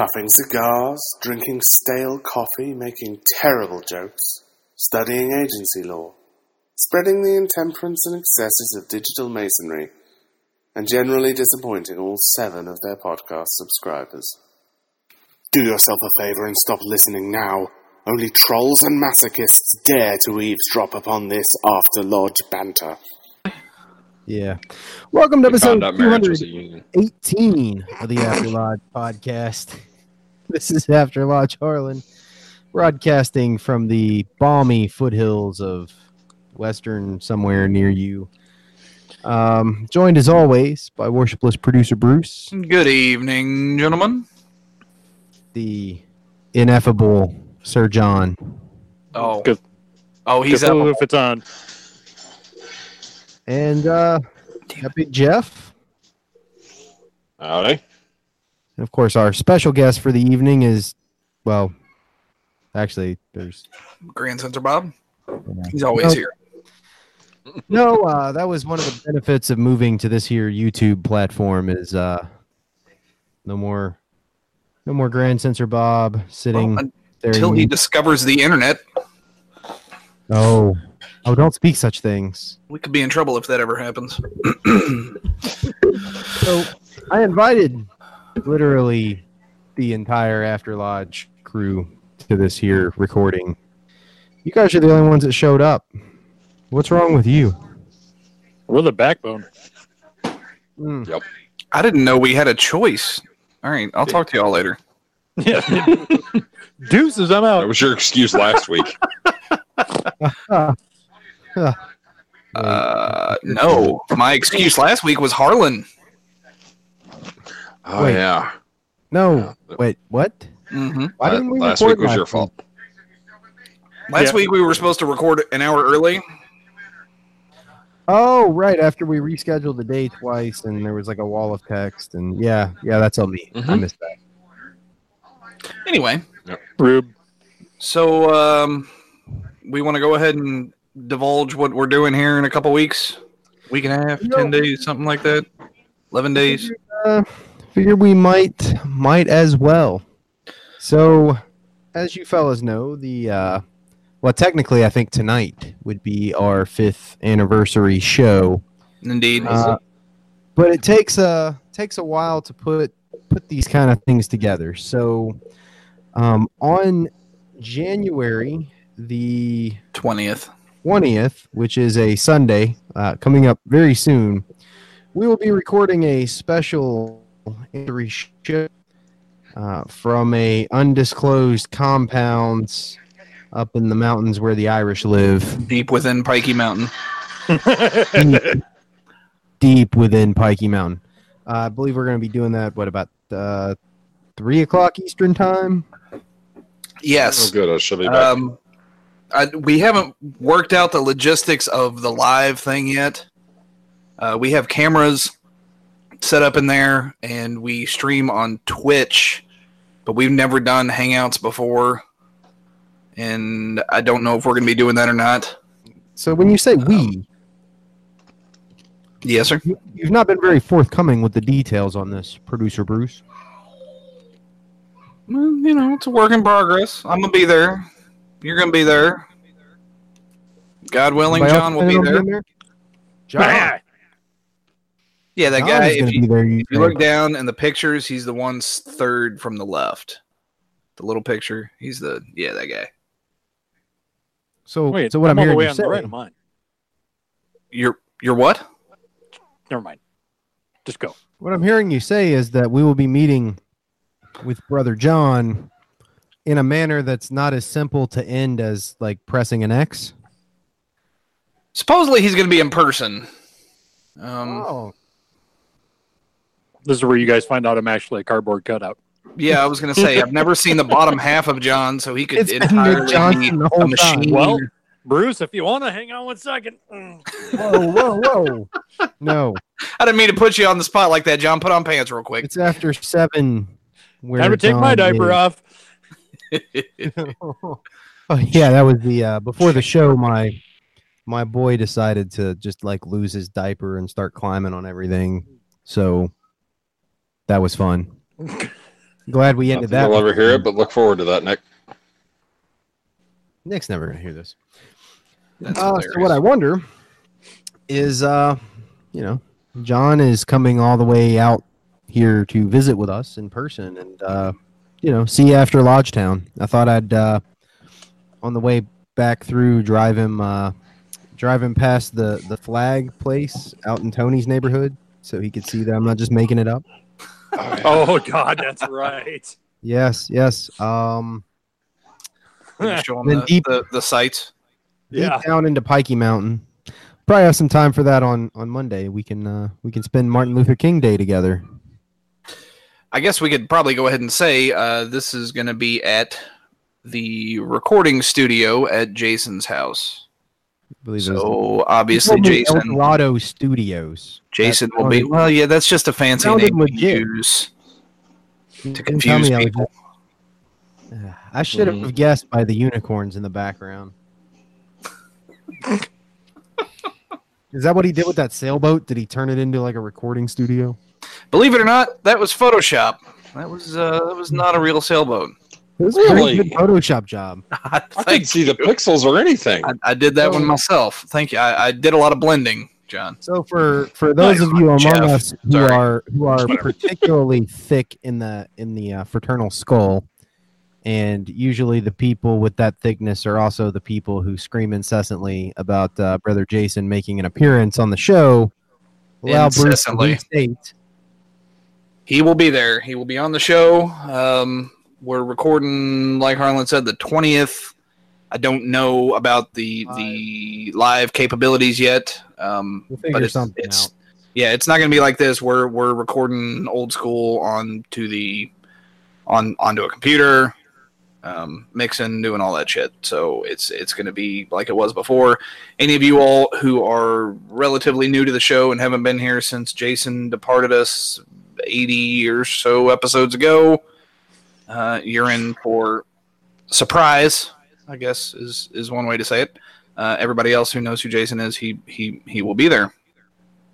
Puffing cigars, drinking stale coffee, making terrible jokes, studying agency law, spreading the intemperance and excesses of digital masonry, and generally disappointing all seven of their podcast subscribers. Do yourself a favor and stop listening now. Only trolls and masochists dare to eavesdrop upon this after lodge banter. Yeah. Welcome to We episode found out marriage was a union. 218 of the After Lodge podcast. This is After Lodge Harlan, broadcasting from the balmy foothills of western somewhere near you. Um, joined as always by worshipless producer Bruce, Good evening, gentlemen. the ineffable Sir John, Oh, Good. oh, he's Cthulhu out. if it's on. and uh, that big Jeff. Howdy. And of course, our special guest for the evening is, well, actually, there's Grand Censor Bob. He's always here. No, uh, that was one of the benefits of moving to this here YouTube platform is uh, no more, no more Grand Censor Bob sitting Well, there. until he discovers the internet, oh, oh, don't speak such things. we could be in trouble if that ever happens. So I invited literally the entire After Lodge crew to this here recording. You guys are the only ones that showed up. What's wrong with you? We're the backbone. Hmm. I didn't know we had a choice. All right, I'll talk to y'all later. Yeah. Deuces, I'm out. That was your excuse last week. Uh, no, my excuse last week was Harlan. Oh Wait. yeah. No, wait, what? hmm Why didn't we last record week was last your fault. Last Yeah. week we were supposed to record an hour early. Oh, right. After we rescheduled the day twice, and there was like a wall of text, and yeah, yeah, that's on me. I Mhm. missed that. Anyway, Rube. so um, we want to go ahead and divulge what we're doing here in a couple weeks, week and a half, No. ten days, something like that, eleven days. Uh, figure we might might as well. So, as you fellas know, the uh, well, technically, I think tonight would be our fifth anniversary show. Indeed. Uh, but it takes a takes a while to put put these kind of things together. So, um, on January the Twentieth. 20th, which is a Sunday, uh, coming up very soon, we will be recording a special anniversary ship uh, from a undisclosed compounds up in the mountains where the Irish live, Deep within Pikey Mountain. deep, deep within Pikey Mountain. Uh, I believe we're going to be doing that. What about uh, three o'clock Eastern time? Oh Yes. good. I shall be back. Um, I, we haven't worked out the logistics of the live thing yet. Uh, we have cameras set up in there, and we stream on Twitch, but we've never done Hangouts before, and I don't know if we're going to be doing that or not. So when you say we, Yes, sir. you- you've not been very forthcoming with the details on this, producer Bruce. Well, you know, it's a work in progress. I'm gonna be there. You're gonna be there. God willing, John will be planning on there. John, Yeah, that John guy. If you, there. You if you look down in the pictures, he's the one third from the left. The little picture. He's the yeah, that guy. So, Wait, so what I'm, I'm, all the hearing way you on say, the right of mine. You're you're what? Never mind. Just go. what I'm hearing you say is that we will be meeting with brother John in a manner that's not as simple to end as like pressing an X. Supposedly he's gonna be in person. Um, oh, This is where you guys find out I'm actually a cardboard cutout. Yeah, I was gonna say I've never seen the bottom half of John, so he could It's entirely Nick Johnson the be whole a machine. time. Well, Bruce, if you want to hang on one second. Whoa, whoa, whoa! No, I didn't mean to put you on the spot like that, John. Put on pants real quick. it's after seven. Where Time to take my diaper is- off. oh yeah, that was the uh, before the show. My my boy decided to just like lose his diaper and start climbing on everything. So that was fun. Glad we ended that. I'll ever hear it, but look forward to that, Nick. Nick's never gonna hear this. That's Uh, so what I wonder is, uh, you know, John is coming all the way out here to visit with us in person, and uh, you know, see you after Lodgetown. I thought I'd uh, on the way back through drive him, uh, drive him past the the flag place out in Tony's neighborhood, so he could see that I'm not just making it up. Oh God, that's right. Yes, yes. Um, show him Then the, deep- the, the sites. deep Yeah. down into Pikey Mountain. Probably have some time for that on on Monday. We can uh, we can spend Martin Luther King Day together. I guess we could probably go ahead and say uh, this is going to be at the recording studio at Jason's house. Believe So obviously, Told me El Jason Dorado Studios. Jason will be. Well, yeah, that's just a fancy name to use to confuse people. I should have Mhm. guessed by the unicorns in the background. Is that what he did with that sailboat? Did he turn it into like a recording studio? Believe it or not, that was Photoshop. That was uh, that was not a real sailboat. It was a Really? pretty good Photoshop job. I Thank couldn't see the pixels or anything. I, I did that Oh. one myself. Thank you. I, I did a lot of blending, John. So for for those of you among Jeff. us who Sorry. are who are particularly thick in the in the uh, fraternal skull, and usually the people with that thickness are also the people who scream incessantly about uh, brother Jason making an appearance on the show. Allow Bruce to Incessantly. He will be there. He will be on the show. Um, we're recording, like Harlan said, the twentieth. I don't know about the the live capabilities yet. Um, We'll but it's, it's out. yeah, it's not going to be like this. We're we're recording old school on to the on onto a computer, um, mixing, doing all that shit. So it's it's going to be like it was before. Any of you all who are relatively new to the show and haven't been here since Jason departed us eighty or so episodes ago, uh, you're in for surprise. I guess is is one way to say it. Uh, everybody else who knows who Jason is, he he he will be there.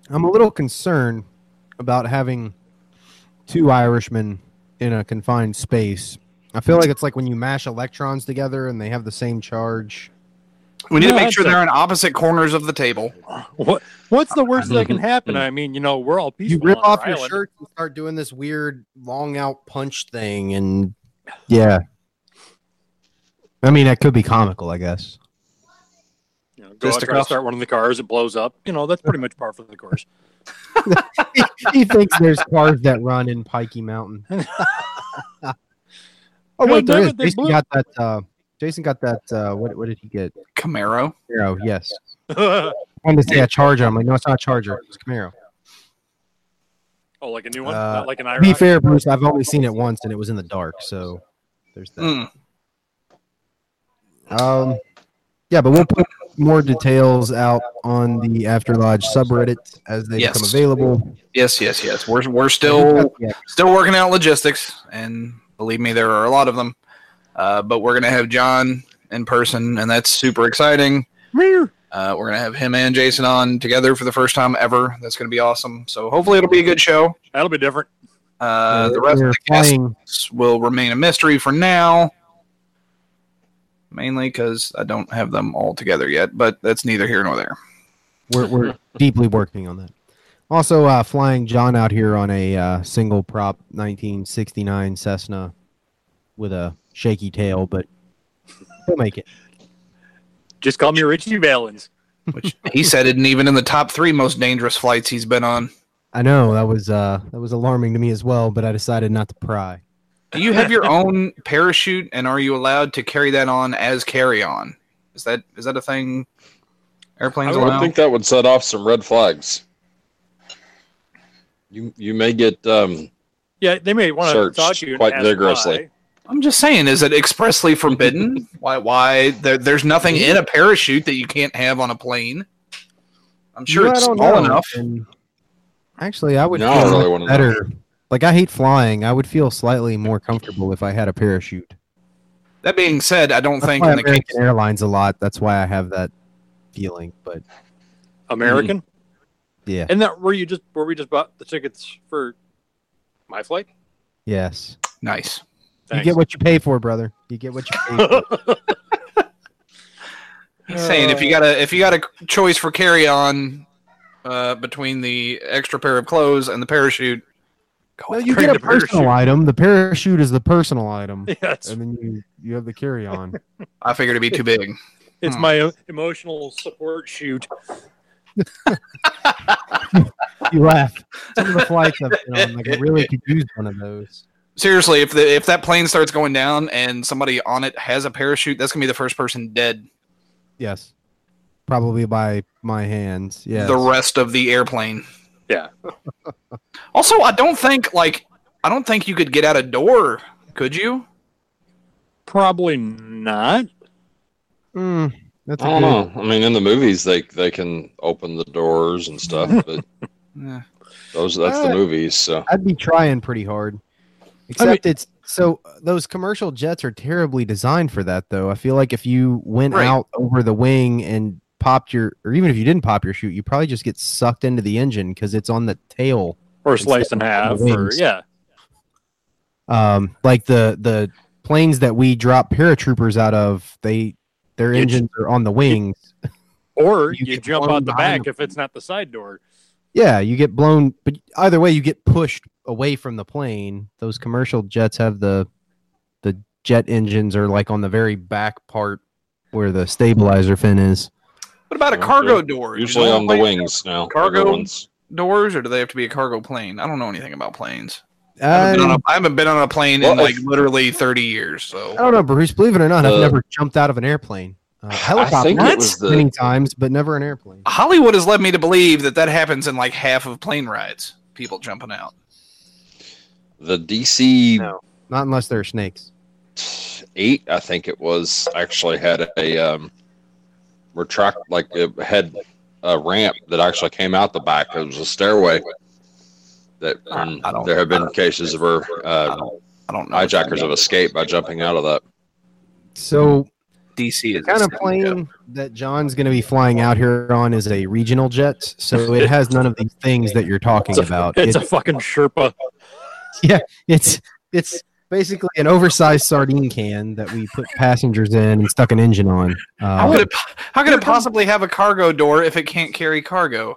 I'm a little concerned about having two Irishmen in a confined space. I feel like it's like when you mash electrons together and they have the same charge. We need No, to make sure a- they're in opposite corners of the table. What What's the worst that can happen? I mean, you know, we're all peaceful. You rip off your island. shirt and start doing this weird long out punch thing, and yeah. I mean, that could be comical, I guess. You know, go out, try to Fisticuffs. start one of the cars, it blows up. You know, that's pretty much par for the course. he, he thinks there's cars that run in Pikey Mountain. oh wait, there damn is. it, they Jason blew- got that. Uh, Jason got that. Uh, what, what did he get? Camaro. Camaro. Yes. I wanted to say a Charger. I'm like, no, it's not a Charger. It's Camaro. Oh, like a new one, Uh, not like an To be fair, Bruce, I've only seen it once, and it was in the dark. So there's that. Mm. Um, yeah, but we'll put more details out on the After Lodge subreddit as they Yes. become available. Yes, yes, yes. We're we're still Yeah. still working out logistics, and believe me, there are a lot of them. Uh, but we're gonna have John in person, and that's super exciting. Uh, we're gonna have him and Jason on together for the first time ever. That's gonna be awesome. So hopefully it'll be a good show. That'll be different. Uh, the rest of the cast will remain a mystery for now. Mainly because I don't have them all together yet, but that's neither here nor there. We're, we're deeply working on that. Also, uh, flying John out here on a uh, single prop 1969 Cessna with a shaky tail, but he'll make it. Just call me Ritchie Valens. Which he said isn't even in the top three most dangerous flights he's been on. I know that was uh, that was alarming to me as well, but I decided not to pry. Do you have your own parachute, and are you allowed to carry that on as carry on? Is that is that a thing? Airplanes I would allow? think that would set off some red flags. You you may get um, Yeah, they may want to Searched talk you quite ask vigorously. Why. I'm just saying, is it expressly forbidden? why? Why? There, there's nothing in a parachute that you can't have on a plane. I'm sure You know, it's I small know. enough. And actually, I would No, I feel really wanna know. better. Like I hate flying. I would feel slightly more comfortable if I had a parachute. That being said, I don't That's think why in the case. American Airlines a lot. That's why I have that feeling. But American. Hmm. yeah, And that were you just where we just bought the tickets for my flight. yes, Nice. You get what you pay for, brother. You get what you pay for. He's saying if you got a if you got a choice for carry on uh, between the extra pair of clothes and the parachute, go well, you get a the parachute. personal item. The parachute is the personal item, yeah, it's, and then you you have the carry on. I figured it'd be too big. it's Hmm. my emotional support chute. you laugh. Some of the flights I've been on, like I really could use one of those. Seriously, if the if that plane starts going down and somebody on it has a parachute, that's gonna be the first person dead. Yes, probably by my hands. Yeah. The rest of the airplane. Yeah. Also, I don't think like I don't think you could get out a door. Could you? Probably not. Mm, that's a I don't good. know. I mean, in the movies, they they can open the doors and stuff, but Yeah. those that's the Uh, movies. So I'd be trying pretty hard. Except it's so those commercial jets are terribly designed for that though. I feel like if you went Right. out over the wing and popped your or even if you didn't pop your chute, you probably just get sucked into the engine because it's on the tail. Or sliced in half. Or yeah. Um like the the planes that we drop paratroopers out of, they their You- engines are on the wings. Or You you, jump out the back if it's not the side door. Yeah, you get blown, but either way, you get pushed away from the plane. Those commercial jets have the the jet engines are like on the very back part where the stabilizer fin is. What about a Okay. cargo door? Usually on the wings now. cargo? ones. Doors, or do they have to be a cargo plane? I don't know anything about planes. I haven't, been on Um, a, I haven't been on a plane Well, in like if- literally thirty years. So I don't know, Bruce. Believe it or not, I've Uh, never jumped out of an airplane. Uh, helicopter think it was the- many times, but never an airplane. Hollywood has led me to believe that that happens in like half of plane rides. People jumping out. The DC No. Not unless they're snakes. eight, I think it was, actually had a um, retract like it had a ramp that actually came out the back. It was a stairway. That and I don't- there have been cases where uh, I don't know. hijackers have escaped by jumping out of that. So DC is the kind of plane that John's going to be flying out here on is a regional jet, so it has none of these things that you're talking It's a, about. it's It- a fucking Sherpa. Yeah, it's it's basically an oversized sardine can that we put passengers in and stuck an engine on. How Uh, could it? How could it possibly have a cargo door if it can't carry cargo?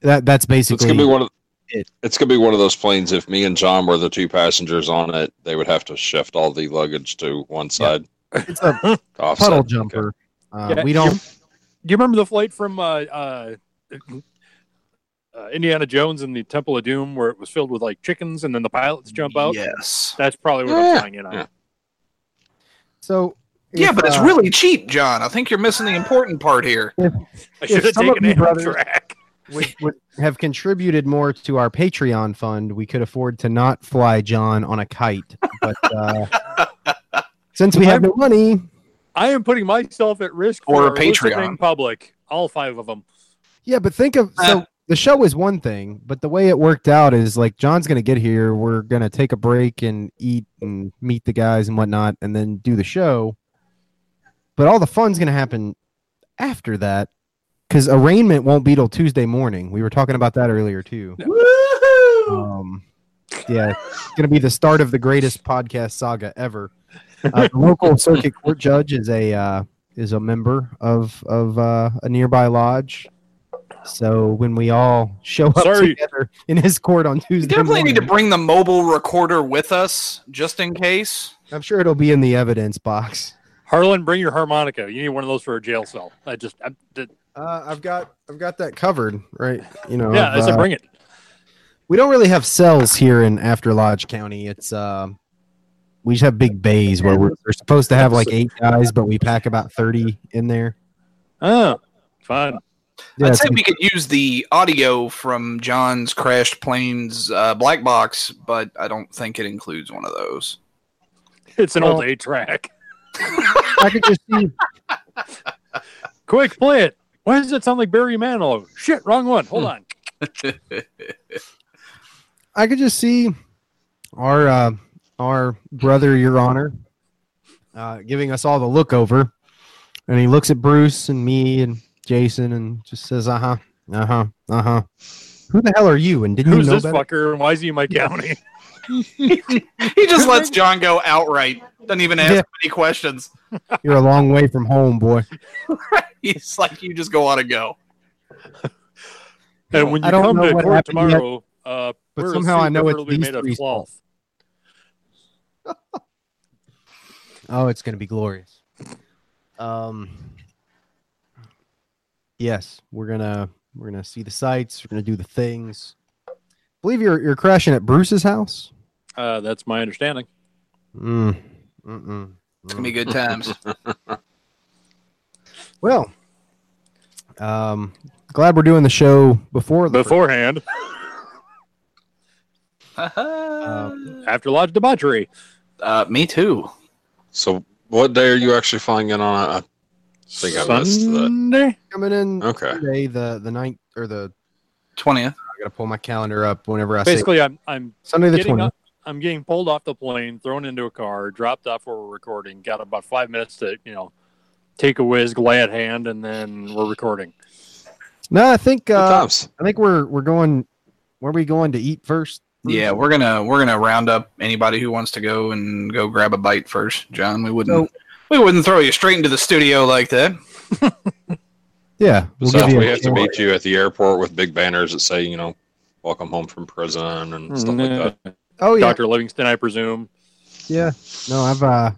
that that's So it's basically gonna be one of it. it's gonna be one of those planes. If me and John were the two passengers on it, they would have to shift all the luggage to one side. It's a to offset. puddle Okay. jumper. Uh, Yeah, we don't. Do you remember the flight from uh, uh, uh, Indiana Jones and the Temple of Doom where it was filled with like chickens and then the pilots jump out? Yes. That's probably what Yeah. I'm flying in on. Yeah. So Yeah, but it's uh, really cheap, John. I think you're missing the important part here. I should have some of taken you brothers- Amtrak. would, would have contributed more to our Patreon fund, we could afford to not fly John on a kite. But uh, since we have no money, I am putting myself at risk Or for a Patreon. public. All five of them. yeah. But think of so Uh. the show is one thing, but the way it worked out is like John's gonna get here, we're gonna take a break and eat and meet the guys and whatnot, and then do the show. But all the fun's gonna happen after that because arraignment won't be till Tuesday morning. We were talking about that earlier too. Um, yeah, it's going to be the start of the greatest podcast saga ever. Uh, the local circuit court judge is a uh, is a member of of uh, a nearby lodge. So when we all show up Sorry. together in his court on We Tuesday, definitely need to bring the mobile recorder with us just in case. I'm sure it'll be in the evidence box. Harlan, bring your harmonica. You need one of those for a jail cell. I just, I, did- Uh, I've got I've got that covered, right? You know, yeah, I said uh, bring it. we don't really have cells here in After Lodge County. It's uh, we just have big bays where we're, we're supposed to have like eight guys, but we pack about thirty in there. Oh, fine. Yeah, I'd say we could use the audio from John's crashed planes uh, black box, but I don't think it includes one of those. It's an Well- old eight track. I could just see. Quick, play it. Why does it sound like Barry Manilow? Shit, wrong one. Hold on. I could just see our uh, our brother, Your Honor, uh, giving us all the look over, and he looks at Bruce and me and Jason and just says, "Uh huh, uh huh, uh huh." Who the hell are you? And didn't Who's you know this better? fucker and why is he in my county? he just lets John go outright. Doesn't even ask Yeah. any questions. You're a long way from home, boy. He's like, you just go on and go. And when I you don't come know to what court happened yet, tomorrow, uh, but somehow I know it's preferably these made of cloth. Oh, it's gonna be glorious. Um, yes, we're gonna we're gonna see the sights. We're gonna do the things. I believe you're you're crashing at Bruce's house. Uh, that's my understanding. Mm. Mm-mm. It's gonna be good times. Well, um, glad we're doing the show before the Beforehand, Um, after lodge debauchery. uh, me too. So, what day are you actually flying in on? I think I missed that. Sunday. coming in Okay. today, the the ninth or the Twentieth. I gotta pull my calendar up whenever I say Basically, I'm I'm Sunday the twentieth. I'm getting pulled off the plane, thrown into a car, dropped off where we're recording. Got about five minutes to you know take a whiz, glad hand, and then we're recording. No, I think uh. I think we're we're going. Where are we going to eat first? Yeah, we're gonna we're gonna round up anybody who wants to go and go grab a bite first, John. We wouldn't we wouldn't throw you straight into the studio like that. Yeah, we'll So give you we a- have to meet you at the airport with big banners that say, you know, "Welcome home from prison" and stuff like that. Oh yeah, Doctor Livingstone, I presume. yeah. No, I've uh,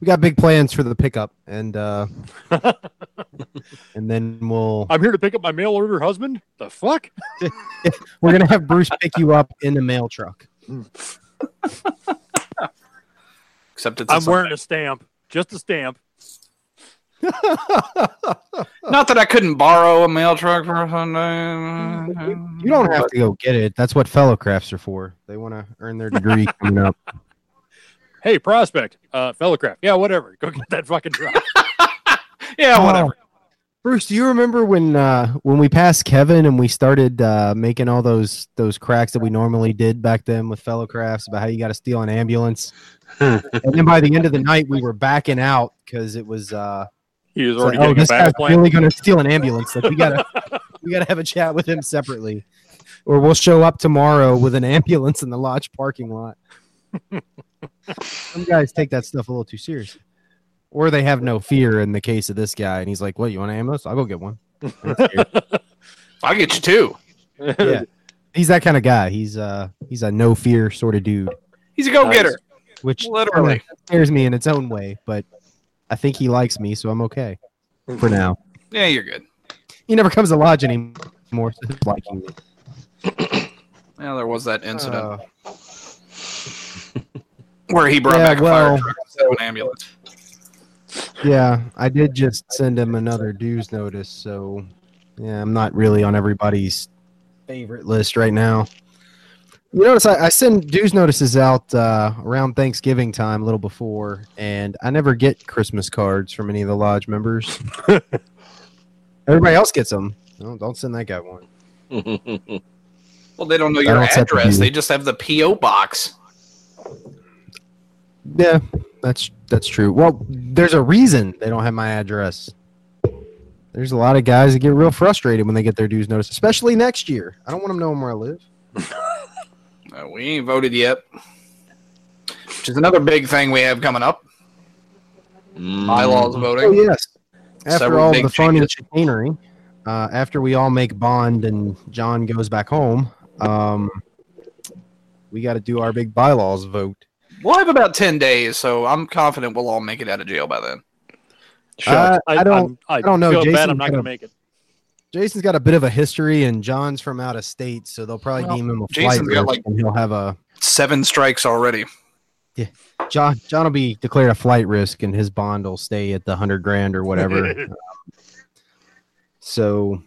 we got big plans for the pickup, and uh, and then we'll I'm here to pick up my mail order husband. The fuck? we're gonna have Bruce pick you up in the mail truck. Except it's I'm Sunday. wearing a stamp, just a stamp. not that I couldn't borrow a mail truck for a Sunday. You don't have to go get it. That's what fellow crafts are for. They want to earn their degree coming up. Hey, prospect, uh, fellowcraft. Yeah, whatever. Go get that fucking truck. Yeah, whatever. Oh, Bruce, do you remember when uh, when we passed Kevin and we started uh, making all those those cracks that we normally did back then with fellow crafts about how you got to steal an ambulance? and then by the end of the night, we were backing out because it was uh, He was already like, oh, this guy's plan. really going to steal an ambulance. Like we gotta we gotta have a chat with him separately, or we'll show up tomorrow with an ambulance in the lodge parking lot. Some guys take that stuff a little too serious, or they have no fear. In the case of this guy, and he's like, "What? You want an ambulance? I'll go get one." I don't care. I'll get you two. yeah, he's that kind of guy. He's uh he's a no fear sort of dude, He's a go getter. which Literally. scares me in its own way. But I think he likes me, so I'm okay for now. Yeah, you're good. He never comes to lodge anymore, so he's liking me. Yeah, there was that incident Uh, where he brought yeah, back a well- fire truck instead of an ambulance. Yeah, I did just send him another dues notice, so yeah, I'm not really on everybody's favorite list right now. You notice I, I send dues notices out uh, around Thanksgiving time, a little before, and I never get Christmas cards from any of the lodge members. Everybody else gets them. No, don't send that guy one. Well, they don't know your don't address. They just have the PO box. Yeah, that's that's true. Well, there's a reason they don't have my address. There's a lot of guys that get real frustrated when they get their dues notice, especially next year. I don't want them knowing where I live. Uh, we ain't voted yet. Which is another big thing we have coming up. Bylaws Oh voting. yes. After Several all big the fun and chicanery, uh, after we all make bond and John goes back home, um, we got to do our big bylaws vote. We'll have about 10 days, so I'm confident we'll all make it out of jail by then. Shucks. Uh, I don't- I'm- I, I don't know. Feel bad. I'm not going gonna- make it. Jason's got a bit of a history, and John's from out of state, so they'll probably Well, deem him a flight got, risk, like- and he'll have a Seven strikes already. Yeah, John. John will be declared a flight risk, and his bond will stay at the hundred grand or whatever. Um, so,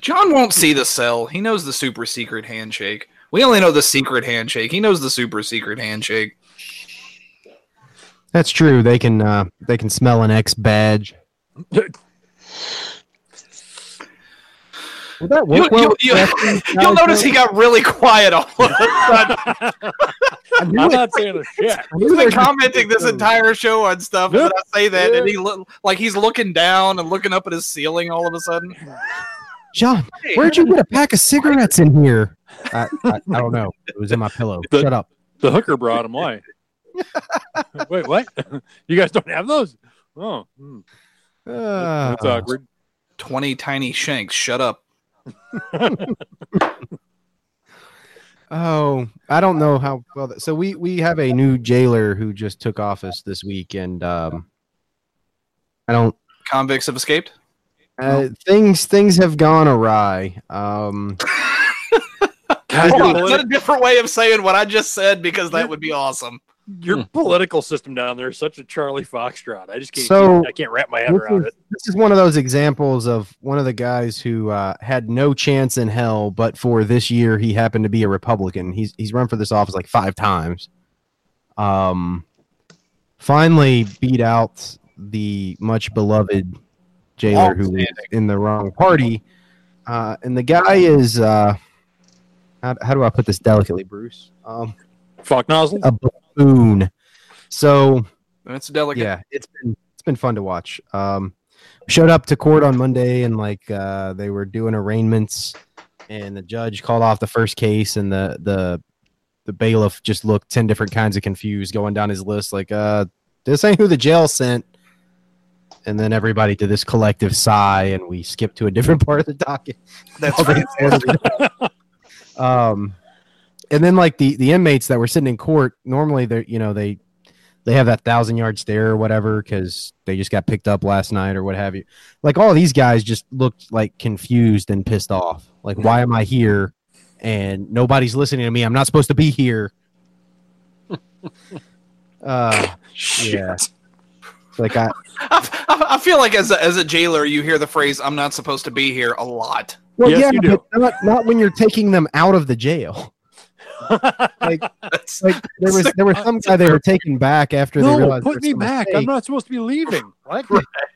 John won't see the cell. He knows the super secret handshake. We only know the secret handshake. He knows the super secret handshake. That's true. They can uh, they can smell an X badge. Will that You, work well you, with you, wrestling you'll notice he got really quiet all of a sudden. I I'm not saying a shit. He's been commenting this entire show on stuff, and Yep. then I say that, and he look like he's looking down and looking up at his ceiling all of a sudden. John, where'd you get a pack of cigarettes in here? I, I, I don't know. It was in my pillow. The- Shut up. The hooker brought him. Why? Wait, what? You guys don't have those? Oh, hmm. Uh, that's awkward. Twenty tiny shanks. Shut up. Oh, I don't know how well. That, so we we have a new jailer who just took office this week, and um, I don't. Convicts have escaped. Uh, things things have gone awry. Um, Hold on, is that a different way of saying what I just said? Because that would be awesome. Your political system down there is such a Charlie Foxtrot. I just can't. So- I can't wrap my head around is, it. this is one of those examples of one of the guys who uh, had no chance in hell, but for this year he happened to be a Republican. He's he's run for this office like five times. Um, finally beat out the much beloved jailer who was in the wrong party. Uh, and the guy is uh, how, how do I put this delicately, Bruce? Um, Fuck nozzle. a buffoon. So That's delicate. yeah, it's been it's been fun to watch. Um, showed up to court on Monday and like uh, they were doing arraignments, and the judge called off the first case, and the the the bailiff just looked ten different kinds of confused, going down his list like, uh, this ain't who the jail sent. And then everybody did this collective sigh, and we skipped to a different part of the docket. That's All right. they- um, and then like the the inmates that were sitting in court, normally they're you know they they have that thousand yard stare or whatever because they just got picked up last night or what have you. Like all these guys just looked like confused and pissed off. Like why am I here? And nobody's listening to me. I'm not supposed to be here. uh, yeah. Like I, I, I- I feel like as a, as a jailer, you hear the phrase "I'm not supposed to be here" a lot. Well, Yes, yeah, you do. but not, not when you're taking them out of the jail. Like, That's, like there was there was some guy they were taking back after they no, realized put me back. mistake. I'm not supposed to be leaving. What?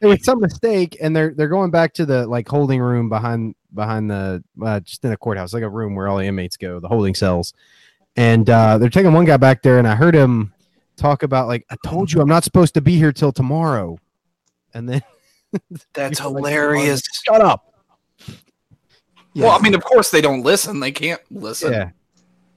there was some mistake, and they're they're going back to the like holding room behind behind the uh, just in a courthouse, like a room where all the inmates go, the holding cells, and uh, they're taking one guy back there, and I heard him talk about like I told you I'm not supposed to be here till tomorrow, and then that's people like, hilarious. shut up. Well, I mean, of course they don't listen. They can't listen. Yeah.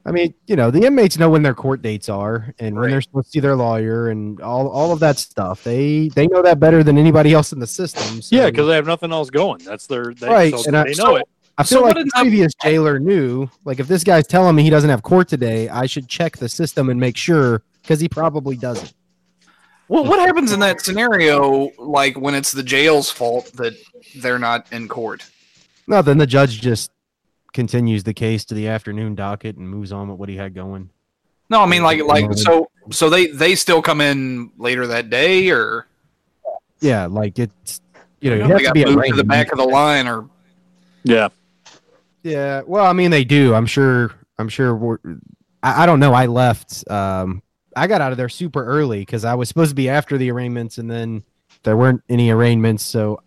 I mean, you know, the inmates know when their court dates are and when they're supposed to see their lawyer and all, all of that stuff. They they know that better than anybody else in the system. so- Yeah, because they have nothing else going. That's their they, Right, So and I- they know it. I So feel what like the ends up- previous jailer knew, like if this guy's telling me he doesn't have court today, I should check the system and make sure because he probably doesn't. Well, what happens in that scenario, like when it's the jail's fault that they're not in court? No, then the judge just continues the case to the afternoon docket and moves on with what he had going. No, I mean like like so so they they still come in later that day, or Yeah, like it's you know, you they have to got be moved to the back of the line, or Yeah. Yeah, well, I mean, they do. I'm sure. I'm sure. We're, I, I don't know. I left. Um, I got out of there super early because I was supposed to be after the arraignments, and then there weren't any arraignments. So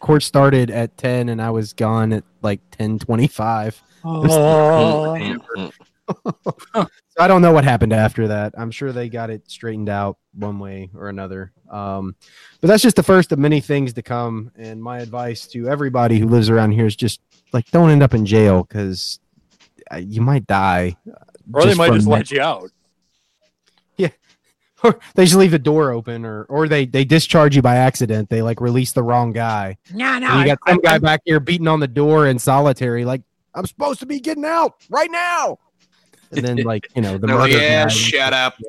court started at ten, and I was gone at like ten twenty-five. Mm, mm. So I don't know what happened after that. I'm sure they got it straightened out one way or another. Um, but that's just the first of many things to come. And my advice to everybody who lives around here is just like don't end up in jail because you might die. Or they might just that. let you out. Or they just leave the door open, or or they they discharge you by accident. They like release the wrong guy. No, no. And you got some guy back here beating on the door in solitary, like I'm supposed to be getting out right now. And then like you know the they're murder yeah, guy- shut up.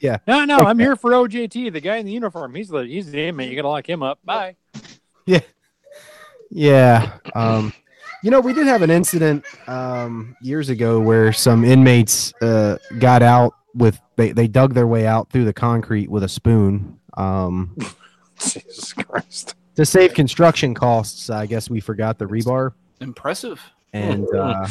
Yeah. No, no, I'm here for OJT. The guy in the uniform. He's the he's the inmate. You gotta lock him up. Bye. Yeah. Yeah. Um, you know, we did have an incident um, years ago where some inmates uh, got out with they, they dug their way out through the concrete with a spoon. Um, Jesus Christ. to save construction costs, I guess we forgot the rebar. Impressive. and uh,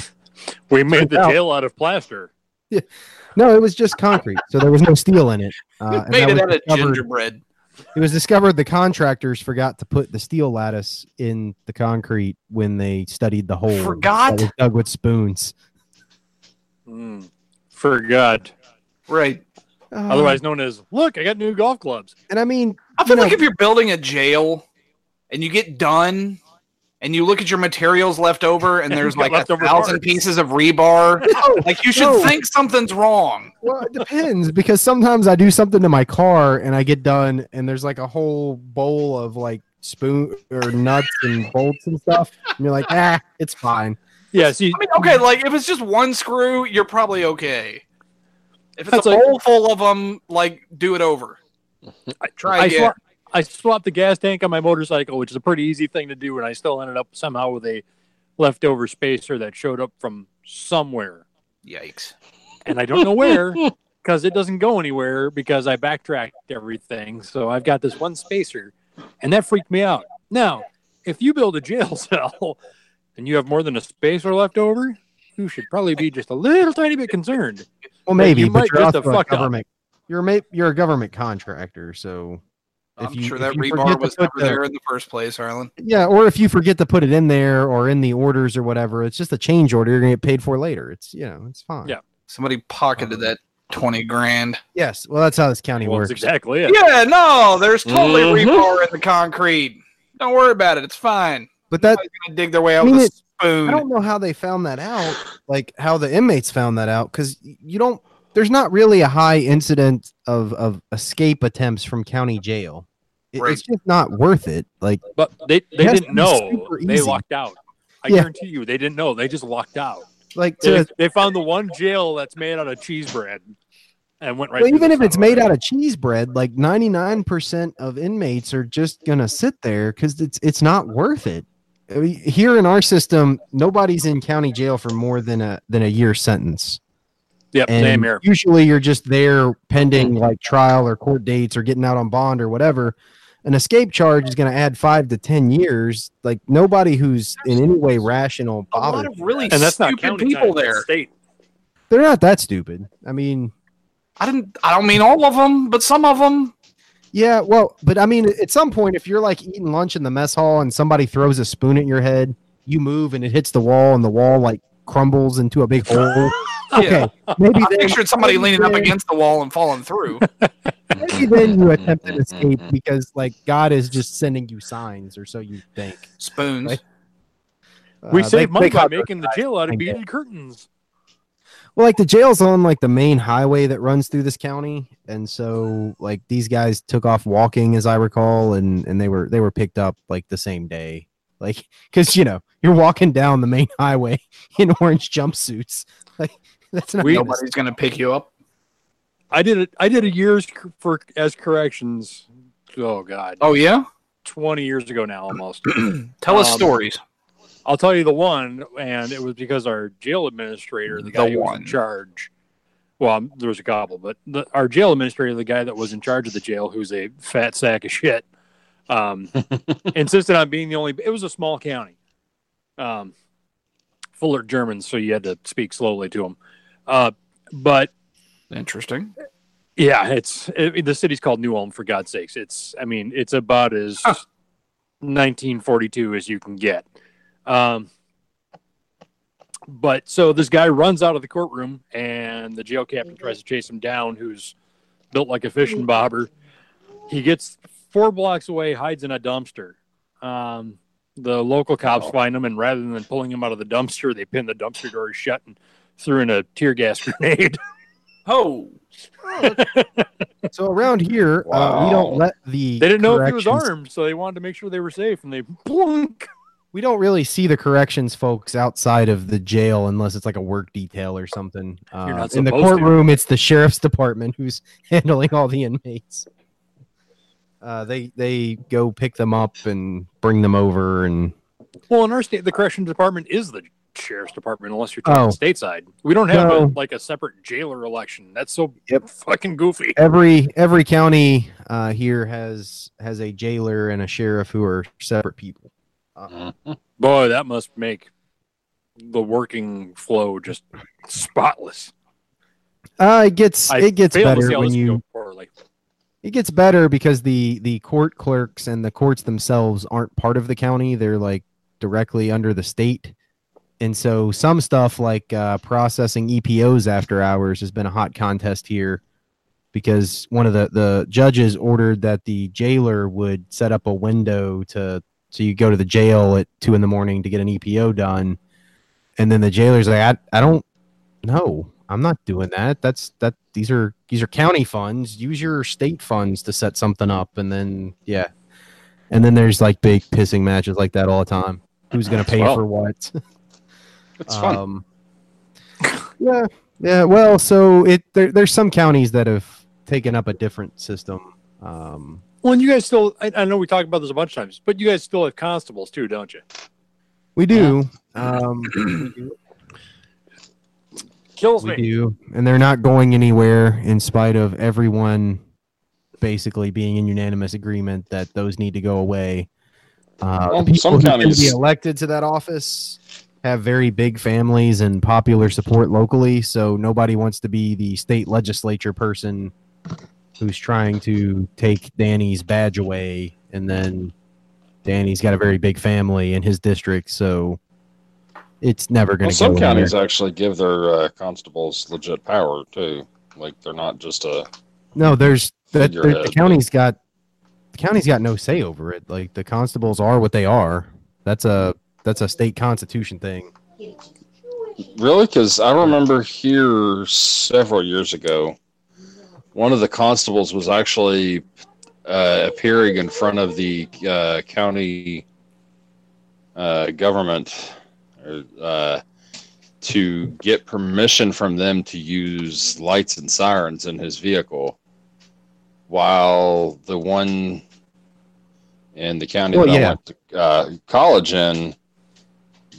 We made the out- jail out of plaster. Yeah. no, it was just concrete, so there was no steel in it. Uh, and Made it was out of discovered- gingerbread. It was discovered the contractors forgot to put the steel lattice in the concrete when they studied the hole. Forgot? That was dug with spoons. Mm. Forgot. Right. Uh, Otherwise known as, look, I got new golf clubs. and I mean, I feel You like if you're building a jail and you get done and you look at your materials left over and there's like a thousand parts. pieces of rebar, like you should No. think something's wrong. well, it depends because sometimes I do something to my car and I get done, and there's like a whole bowl of like spoon or nuts and bolts and stuff. And you're like, ah, it's fine. Yeah, see, I mean, okay, like if it's just one screw, you're probably okay. If it's That's a like- bowl full of them, like do it over. Try I, again. swap, I swapped the gas tank on my motorcycle, which is a pretty easy thing to do, and I still ended up somehow with a leftover spacer that showed up from somewhere. Yikes. And I don't know where because it doesn't go anywhere because I backtracked everything. So I've got this one spacer, and that freaked me out. Now, if you build a jail cell and you have more than a spacer left over, you should probably be just a little tiny bit concerned. Well, But maybe, you but might you're just also a a fuck up. government. You're a ma- you're a government contractor, so I'm If you- sure if that you rebar to was put never the- there in the first place, Harlan. yeah. Or if you forget to put it in there or in the orders or whatever, it's just a change order. You're gonna get paid for later. It's you know, it's fine. Yeah. Somebody pocketed that twenty grand. Yes. Well, that's how this county Well, works. exactly it. Yeah, no, there's totally Mhm. rebar in the concrete. Don't worry about it. It's fine. But that Nobody's gonna dig their way out I mean, with a it- spoon. I don't know how they found that out, like how the inmates found that out, because you don't. There's not really a high incident of of escape attempts from county jail. It- Right. It's just not worth it. Like But they, they didn't know. They easy. locked out. I Yeah. guarantee you, they didn't know. They just locked out. like They, to they found the one jail that's made out of cheese bread and went right. well, even if it's front made of out of cheese bread, like 99% of inmates are just gonna sit there because it's it's not worth it. I mean, Here in our system, nobody's in county jail for more than a than a year sentence. it. Yep, And same here. usually you're just there pending like trial or court dates or getting out on bond or whatever. An escape charge is going to add five to 10 years. Like nobody who's in any way rational a lot of really And that's not stupid county people there. State. They're not that stupid. I mean, I didn't. I don't mean all of them, but some of them. Yeah, well, but I mean, at some point, if you're like eating lunch in the mess hall and somebody throws a spoon at your head, you move and it hits the wall and the wall like crumbles into a big hole. Okay, maybe I then, pictured somebody maybe leaning up against the wall and falling through. Maybe then you attempt an mm, mm, mm, escape because like God is just sending you signs, or so you think. Spoons. Right. We Uh, they- saved money by making the jail out of think beaded curtains. Well, like the jail's on like the main highway that runs through this county, and so like these guys took off walking, as I recall, and and they were they were picked up like the same day, like because you know you're walking down the main highway in orange jumpsuits, like that's not We- Nobody's gonna pick you up. I did it. I did a year's for as corrections. Oh God, Oh yeah. twenty years ago now almost. Tell us Um, stories. I'll tell you the one, and it was because our jail administrator, the The guy who was one. in charge. Well, um, there was a couple, but the, our jail administrator, the guy that was in charge of the jail, who's a fat sack of shit, um, insisted on being the only. It was a small county, um, full of Germans, so you had to speak slowly to them. Uh, but Interesting. yeah, it's it, the city's called New Ulm for God's sakes. It's I mean it's about as Huh. 1942 as you can get. Um, but so this guy runs out of the courtroom, and the jail captain tries to chase him down. Who's built like a fishing bobber. He gets four blocks away, hides in a dumpster. Um, the local cops find him, and rather than pulling him out of the dumpster, they pin the dumpster door shut and threw in a tear gas grenade. Oh, so around here uh, we don't let the They didn't know if he was armed, so they wanted to make sure they were safe, and they blunk. We don't really see the corrections folks outside of the jail unless it's like a work detail or something. Uh, in the supposed to. courtroom, it's the sheriff's department who's handling all the inmates. Uh, they they go pick them up and bring them over, and Well, in our state, the corrections department is the sheriff's department, unless you're talking Oh. stateside. We don't have a, like a separate jailer election. That's so Yep. fucking goofy. every every county uh, here has has a jailer and a sheriff who are separate people. Uh, Boy, that must make the working flow just spotless. Uh, it gets I it gets fail to see better when you poorly. it gets better because the the court clerks and the courts themselves aren't part of the county they're like directly under the state and so some stuff like uh, processing epos after hours has been a hot contest here because one of the the judges ordered that the jailer would set up a window to so you go to the jail at two in the morning to get an epo done. And then the jailer's like i, I don't know. I'm not doing that. That's that these are these are county funds. Use your state funds to set something up. And then yeah. And then there's like big pissing matches like that all the time. Who's going to pay Well, for what? It's fun. um, yeah yeah well so it there, there's some counties that have taken up a different system. Um, Well, and you guys still, I, I know we talked about this a bunch of times, but you guys still have constables too, don't you? we do um, we do Kills We me. do, and they're not going anywhere in spite of everyone basically being in unanimous agreement that those need to go away. Uh, Well, the people some who can be elected to that office have very big families and popular support locally, so nobody wants to be the state legislature person who's trying to take Danny's badge away, and then Danny's got a very big family in his district, so it's never going Well, to some go counties anywhere. actually give their uh, constables legit power too. Like they're not just a. No, there's that the county's got the county's got no say over it. Like the constables are what they are. That's a that's a state constitution thing. Really? Because I remember here several years ago, one of the constables was actually uh, appearing in front of the uh, county uh, government uh, to get permission from them to use lights and sirens in his vehicle, while the one in the county Well, that I went to uh, college in,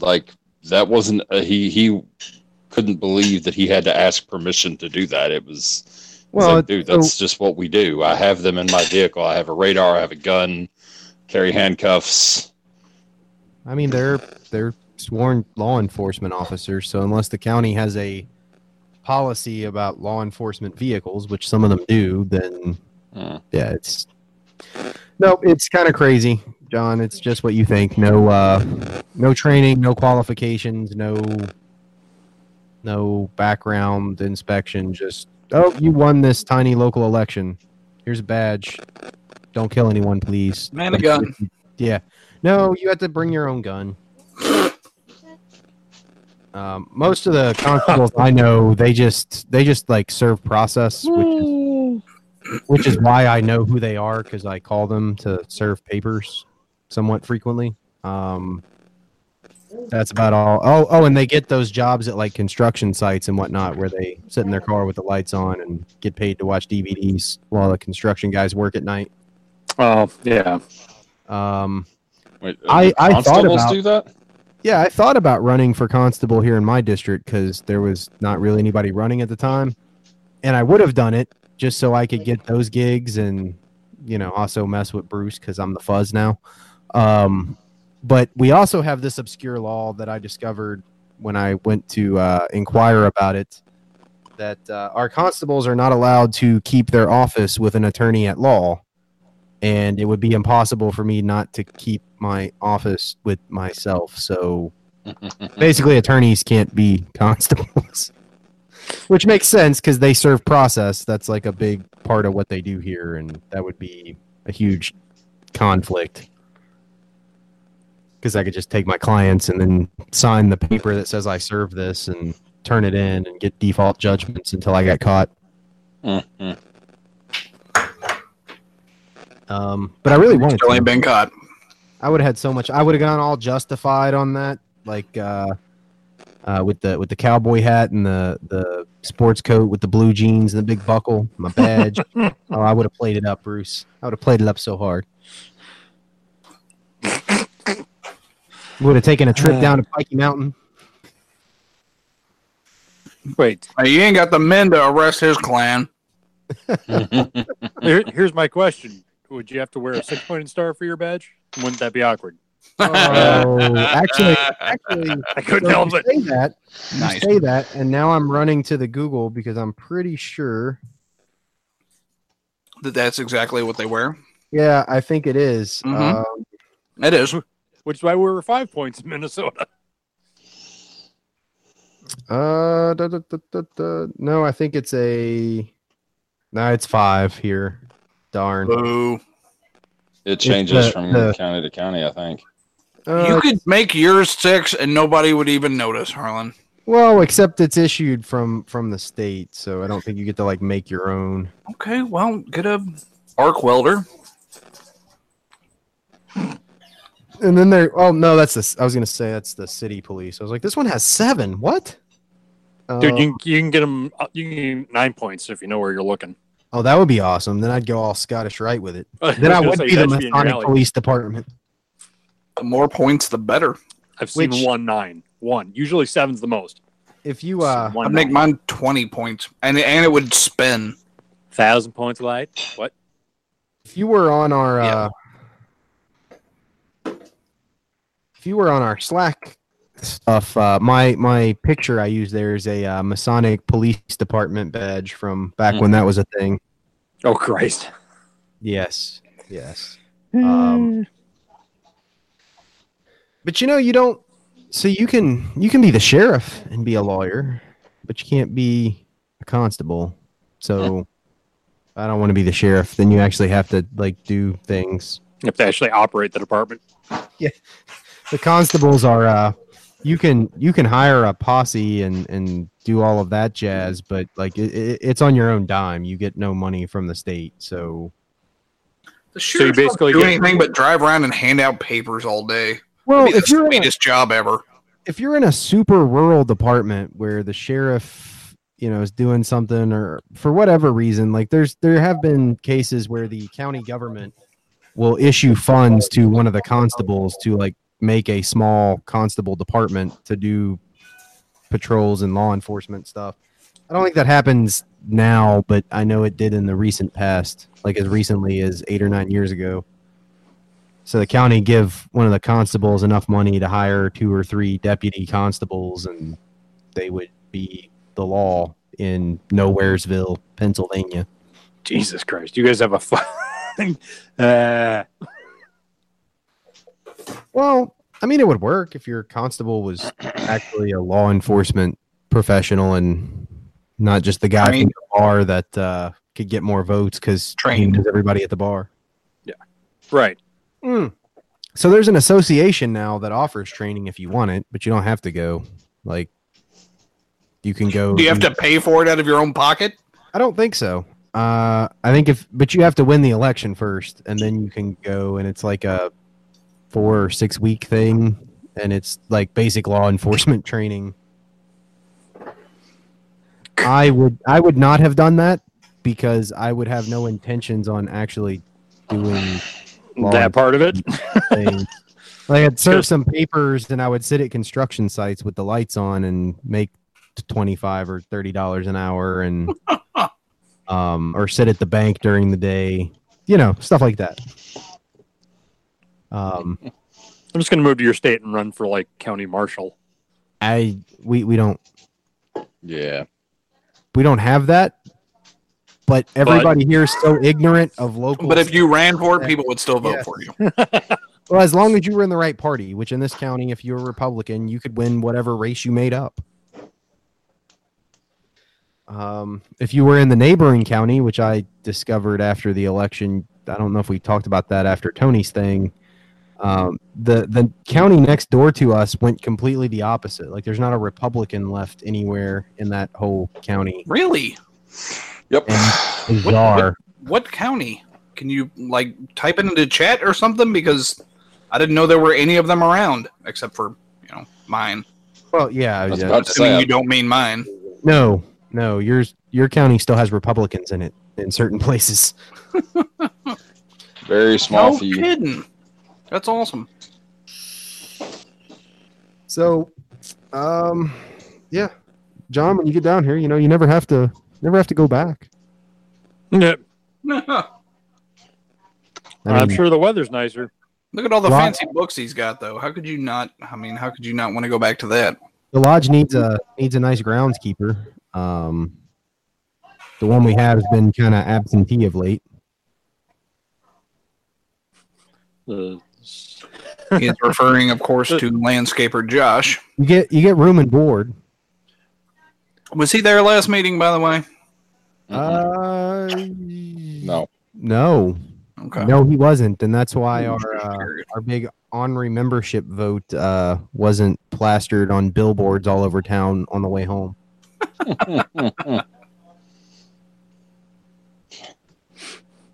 like that wasn't uh, he he couldn't believe that he had to ask permission to do that. It was Well, like, dude, so- that's just what we do. I have them in my vehicle. I have a radar. I have a gun. Carry handcuffs. I mean, they're they're sworn law enforcement officers, so unless the county has a policy about law enforcement vehicles, which some of them do, then Hmm. yeah, it's no, it's kind of crazy, John. It's just what you think. No, uh, no training, no qualifications, no, no background inspection. Just oh, you won this tiny local election. Here's a badge. Don't kill anyone, please. Man, a gun. Yeah. No, you have to bring your own gun. Um, most of the constables I know, they just they just like serve process, which is which is why I know who they are because I call them to serve papers somewhat frequently. Um, that's about all. Oh, oh, and they get those jobs at like construction sites and whatnot, where they sit in their car with the lights on and get paid to watch DVDs while the construction guys work at night. Oh, yeah. Um, Wait, I- I thought about- do that. Yeah, I thought about running for constable here in my district because there was not really anybody running at the time, and I would have done it just so I could get those gigs and you know also mess with Bruce because I'm the fuzz now. Um, but we also have this obscure law that I discovered when I went to uh, inquire about it that uh, our constables are not allowed to keep their office with an attorney at law, and it would be impossible for me not to keep my office with myself. So basically, attorneys can't be constables, which makes sense because they serve process. That's like a big part of what they do here, and that would be a huge conflict. Because I could just take my clients and then sign the paper that says I serve this and turn it in and get default judgments until I got caught. Mhm. Um, but I really wanted Still ain't been caught. I would have had so much. I would have gone all justified on that, like uh, uh, with the with the cowboy hat and the the sports coat with the blue jeans and the big buckle, my badge. oh, I would have played it up, Bruce. I would have played it up so hard. Would have taken a trip down to Pikey Mountain. Wait, you ain't got the men to arrest his clan. here, here's my question. Would you have to wear a six pointed star for your badge? Wouldn't that be awkward? Oh, actually, actually, I couldn't so help you it. say that. You Nice. say that, and now I'm running to the Google because I'm pretty sure. That that's exactly what they wear. Yeah, I think it is. Mhm. Um, It is. Which is why we were five points in Minnesota. Uh, da, da, da, da, da. no, I think it's a. No, it's five here. Darn. Boo. It changes the- from the- county to county, I think. Uh, you could make yours six and nobody would even notice, Harlan. well, except it's issued from from the state, so I don't think you get to like make your own. Okay, well, get a arc welder. And then there. Oh no, that's the. I was gonna say that's the city police. I was like, this one has seven. What? Dude, Uh, you, can- you can get them. You can get nine points if you know where you're looking. oh, that would be awesome. Then I'd go all Scottish Rite with it. Then was I would say, be the that should in your Masonic alley. Police Department. The more points, the better. I've seen Which- one nine. One. Usually seven's the most. If you uh, one I'd make mine 20 points. And, and it would spin. thousand points light. What? if you were on our Yeah. uh, if you were on our Slack stuff, uh, my my picture I use there is a uh, Masonic Police Department badge from back when that was a thing. Oh Christ. Yes, yes. Um, but you know, you don't. So you can you can be the sheriff and be a lawyer, but you can't be a constable. So I don't want to be the sheriff. Then you actually have to like do things. You have to actually operate the department. The constables are. uh you can you can hire a posse and and do all of that jazz, but like it, it, it's on your own dime. You get no money from the state, so The So you basically do get- anything but drive around and hand out papers all day. well, Be the if you're in a- job ever. if you're in a super rural department where the sheriff you know is doing something or for whatever reason like there's there have been cases where the county government will issue funds to one of the constables to like make a small constable department to do patrols and law enforcement stuff i don't think that happens now but i know it did in the recent past like as recently as eight or nine years ago so the county give one of the constables enough money to hire two or three deputy constables, and they would be the law in Nowheresville, Pennsylvania. Jesus Christ. You guys have a uh, Well, I mean, it would work if your constable was actually a law enforcement professional and not just the guy Trained. from the bar that uh, could get more votes because Trained. knows everybody at the bar. Yeah, right. Mm. So there's an association now that offers training if you want it, but you don't have to go. Like, you can go. Do you have to pay for it out of your own pocket? I don't think so. Uh, I think if, but you have to win the election first, and then you can go, and it's like a four or six week thing, and it's like basic law enforcement training. I would, I would not have done that because I would have no intentions on actually doing that part of it. Like I'd serve some papers, and I would sit at construction sites with the lights on and make twenty five or thirty dollars an hour, and um, or sit at the bank during the day, you know, stuff like that. Um, I'm just going to move to your state and run for like county marshal. I we we don't Yeah. we don't have that, but everybody here is so ignorant of local. But if you ran for it, people would still vote Yes. for you. Well, as long as you were in the right party, which in this county, if you were Republican, you could win whatever race you made up. Um, if you were in the neighboring county, which I discovered after the election, I don't know if we talked about that after Tony's thing. Um, the the county next door to us went completely the opposite. Like, there's not a Republican left anywhere in that whole county. Really? Yep. Bizarre. What county? Can you like type it into chat or something? Because I didn't know there were any of them around, except for you know mine. Well, yeah, I was yeah. about to Assuming say, you don't mean mine. no, no. Yours, your county still has Republicans in it in certain places. very small No few. kidding. That's awesome. So, um, yeah, John, when you get down here, you know, you never have to, never have to go back. Yeah, I I'm mean, sure the weather's nicer. Look at all the Lot- fancy books he's got, though. How could you not? I mean, how could you not want to go back to that? The lodge needs a needs a nice groundskeeper. Um, the one we have has been kind of absentee of late. The He's referring, of course, to landscaper Josh. You get you get room and board. Was he there last meeting, by the way? Uh, No. no, Okay. no, he wasn't, and that's why our uh, our big honorary membership vote uh, wasn't plastered on billboards all over town on the way home.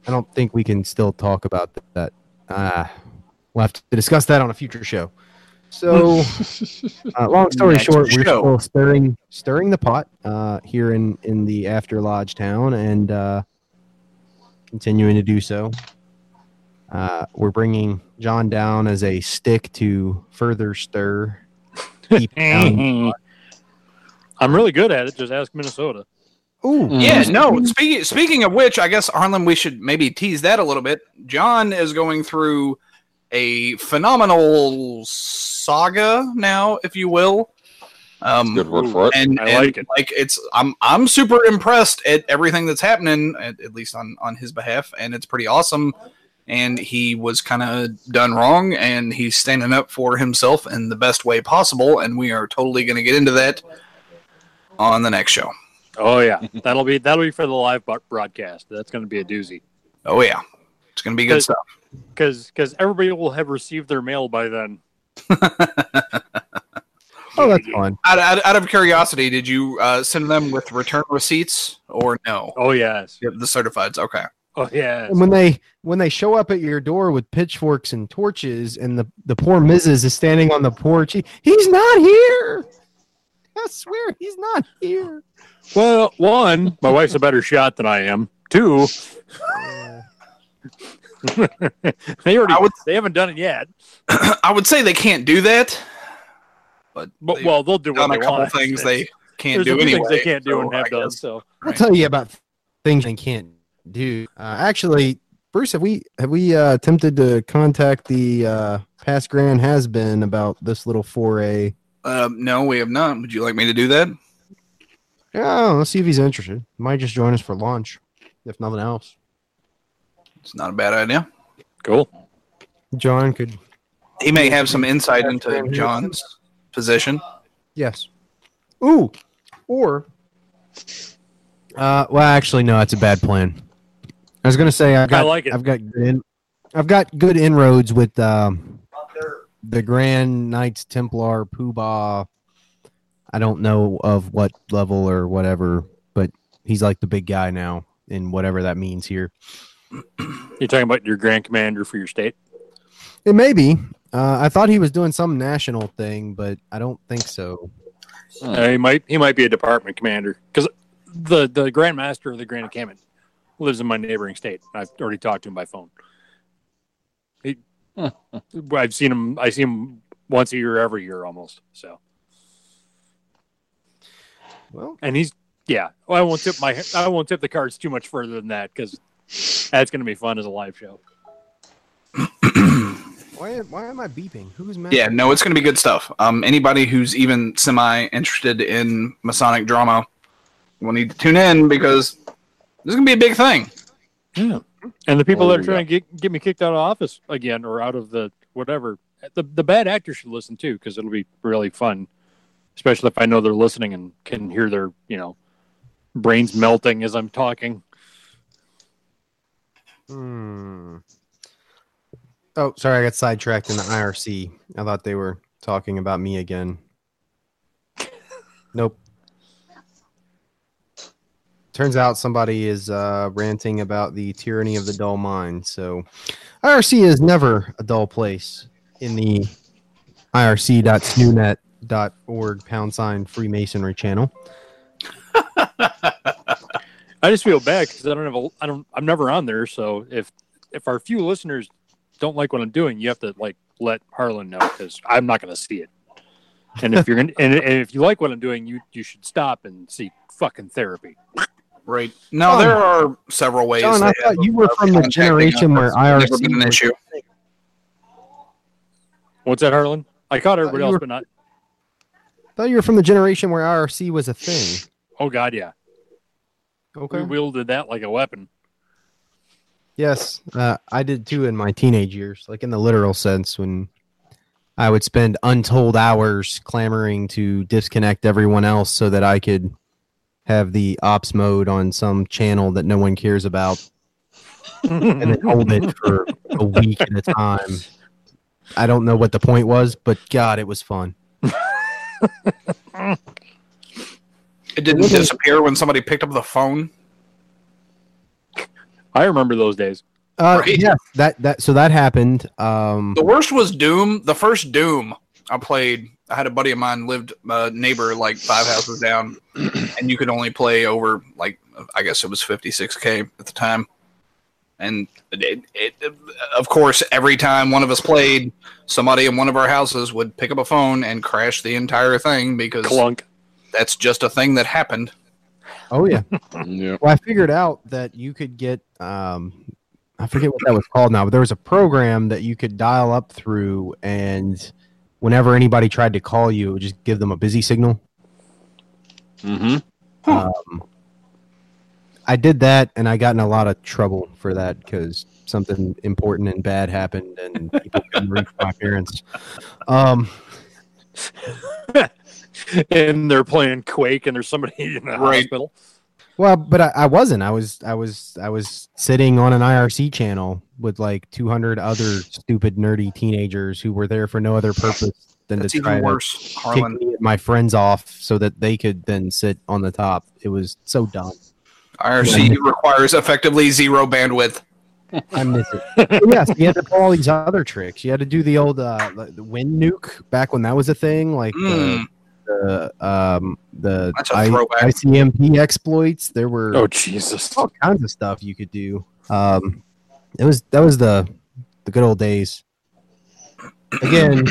I don't think we can still talk about that. Uh, we'll have to discuss that on a future show. So, uh, long story Next short, we're show. still stirring stirring the pot uh, here in in the After Lodge town, and uh, continuing to do so. Uh, we're bringing John down as a stick to further stir. I'm really good at it. Just ask Minnesota. Ooh, Yeah, no. Speaking speaking of which, I guess Harlan, we should maybe tease that a little bit. John is going through a phenomenal saga now, if you will. Um, Good word for it. and, I and, like it. Like it's, I'm I'm super impressed at everything that's happening, at, at least on on his behalf, and it's pretty awesome. And he was kind of done wrong, and he's standing up for himself in the best way possible. And we are totally going to get into that on the next show. Oh yeah, that'll be that'll be for the live broadcast. That's going to be a doozy Oh yeah, it's going to be good Good. stuff. Because because everybody will have received their mail by then. oh, that's fun. Out, out, out of curiosity, did you uh, send them with return receipts or no? Oh yes, Yeah, the certifieds. Okay. oh yes. And when they when they show up at your door with pitchforks and torches, and the the poor Mrs. is standing on the porch, he, he's not here. I swear he's not here. Well, one, my wife's a better shot than I am. Two, they already I would- they haven't done it yet. I would say they can't do that, but, But they've well, they'll do what done a they couple want. things they can't There's do a anyway. things they can't do so and have I done. So I'll tell you about things they can't do. Uh, actually, Bruce, have we have we uh, attempted to contact the uh, past grand has been about this little foray? Um, no, we have not. Would you like me to do that? Yeah, let's see if he's interested. Might just join us for lunch, if nothing else. It's not a bad idea. cool. John could He may have some insight into John's position. Yes. Ooh. Or uh well actually no, it's a bad plan. I was gonna say I've got I like it. I've got good in, I've got good inroads with um the Grand Knights Templar Poobah. I don't know of what level or whatever, but he's like the big guy now in whatever that means here. You're talking about your grand commander for your state. It may be. Uh, I thought he was doing some national thing, but I don't think so. Uh, he might he might be a department commander because the the Grand Master of the Grand Encampment lives in my neighboring state. I've already talked to him by phone. He, I've seen him. I see him once a year, every year almost. So, Well, and he's yeah. Well, I won't tip my I won't tip the cards too much further than that because that's going to be fun as a live show. why why am I beeping? Who's mad? Yeah, no, it's going to be good stuff. Um, anybody who's even semi interested in Masonic drama will need to tune in because this is going to be a big thing. Yeah. And the people Oh, that are yeah. trying to get, get me kicked out of office again or out of the whatever, the, the bad actors should listen too because it'll be really fun, especially if I know they're listening and can hear their, you know, brains melting as I'm talking. Hmm. Oh, sorry, I got sidetracked in the IRC. I thought they were talking about me again. Nope. Turns out somebody is uh, ranting about the tyranny of the dull mind. So, IRC is never a dull place in the irc.snoonet.org pound sign Freemasonry channel. I just feel bad because I don't have a, I don't, I'm never on there. So if, if our few listeners don't like what I'm doing, you have to like let Harlan know because I'm not going to see it. And if you're gonna, and, and if you like what I'm doing, you you should stop and seek fucking therapy. Right. No, John- there are several ways. John, I thought you were from the generation where It's never IRC been an was- issue. What's that, Harlan? I caught everybody you else, were- but not. I thought you were from the generation where IRC was a thing. Oh God, yeah. Okay. We wielded that like a weapon. Yes, uh, I did too in my teenage years, like in the literal sense, when I would spend untold hours clamoring to disconnect everyone else so that I could have the ops mode on some channel that no one cares about and then hold it for a week at a time. I don't know what the point was, but God, it was fun. It didn't disappear when somebody picked up the phone. I remember those days. Uh, Right. Yeah, that that so that happened. Um, The worst was Doom. The first Doom I played, I had a buddy of mine lived a neighbor like five houses down, and you could only play over like I guess it was 56k at the time. And it, it, of course, every time one of us played, somebody in one of our houses would pick up a phone and crash the entire thing because Clunk. That's just a thing that happened. oh yeah. Yeah. Well, I figured out that you could get um, I forget what that was called now, but there was a program that you could dial up through, and whenever anybody tried to call you, it would just give them a busy signal. Mm-hmm. Huh. Um, I did that, and I got in a lot of trouble for that because something important and bad happened, and people couldn't reach my parents. Um, and they're playing Quake, and there's somebody in the Right. hospital. Well, but I, I wasn't. I was I was I was sitting on an IRC channel with like 200 other stupid nerdy teenagers who were there for no other purpose than That's to try even to worse, kick Harlan. me and my friends off so that they could then sit on the top. It was so dumb. IRC requires effectively zero bandwidth. I miss it. But yes, you had to pull all these other tricks. You had to do the old uh, the the WinNuke back when that was a thing, like Mm, the, the um the That's a I- throwback. ICMP exploits. There were Oh Jesus! all kinds of stuff you could do. Um, it was that was the the good old days. Again,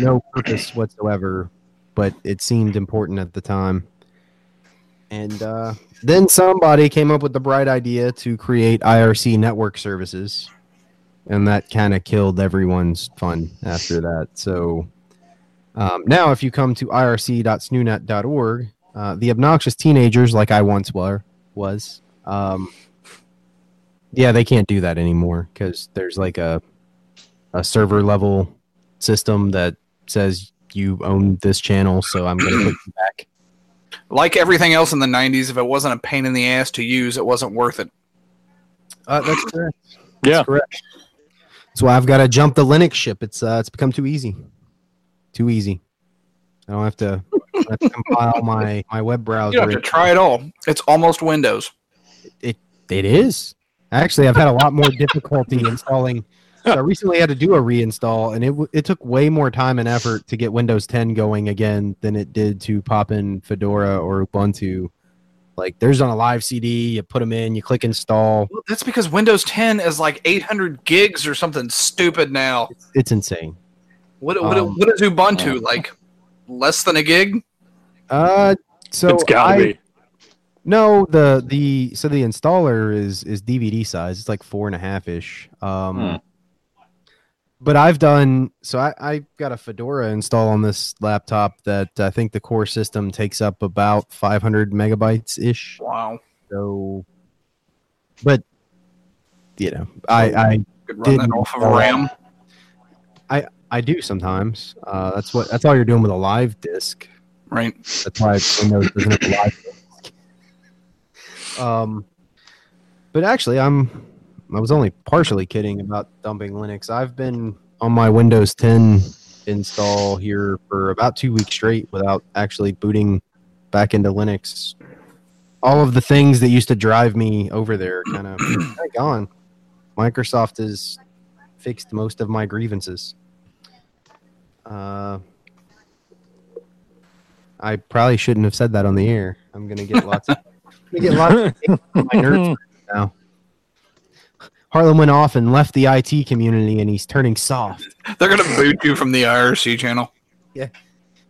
no purpose whatsoever, but it seemed important at the time. And uh, then somebody came up with the bright idea to create IRC network services, and that kind of killed everyone's fun after that. So um, now, if you come to irc.snoonet.org, uh, the obnoxious teenagers, like I once were, was, um, yeah, they can't do that anymore because there's like a a server level system that says you own this channel, so I'm going to put you back. like everything else in the 90s, if it wasn't a pain in the ass to use, it wasn't worth it. Uh, that's correct. Yeah, That's correct. That's why I've got to jump the Linux ship. It's uh, it's become too easy. Too easy. I don't have to, have to compile my my web browser. You don't have to try it all. It's almost Windows. It It is. Actually, I've had a lot more difficulty installing. So I recently had to do a reinstall, and it it took way more time and effort to get Windows 10 going again than it did to pop in Fedora or Ubuntu. Like, there's on a live CD, you put them in, you click install. Well, that's because Windows 10 is like 800 gigs or something stupid now. It's, it's insane. What, what, Um, what is Ubuntu? Like less than a gig? Uh, so it's gotta I- be. No, the the so the installer is is DVD size. It's like four and a half ish. Um, Hmm. but I've done so. I I got a Fedora install on this laptop that I think the core system takes up about 500 megabytes ish. Wow. So, but you know, I I run that Didn't off of. RAM. I do sometimes. Uh, that's what that's all you're doing with a live disk. Right. That's why Windows doesn't have a live disk. Um, but actually, I'm I was only partially kidding about dumping Linux. I've been on my Windows 10 install here for about two weeks straight without actually booting back into Linux. All of the things that used to drive me over there kind of gone. Microsoft has fixed most of my grievances. Uh, I probably shouldn't have said that on the air. I'm gonna get lots of I'm gonna get lots of my nerds now. Harlan went off and left the IT community, and he's turning soft. They're going to boot you from the IRC channel. Yeah,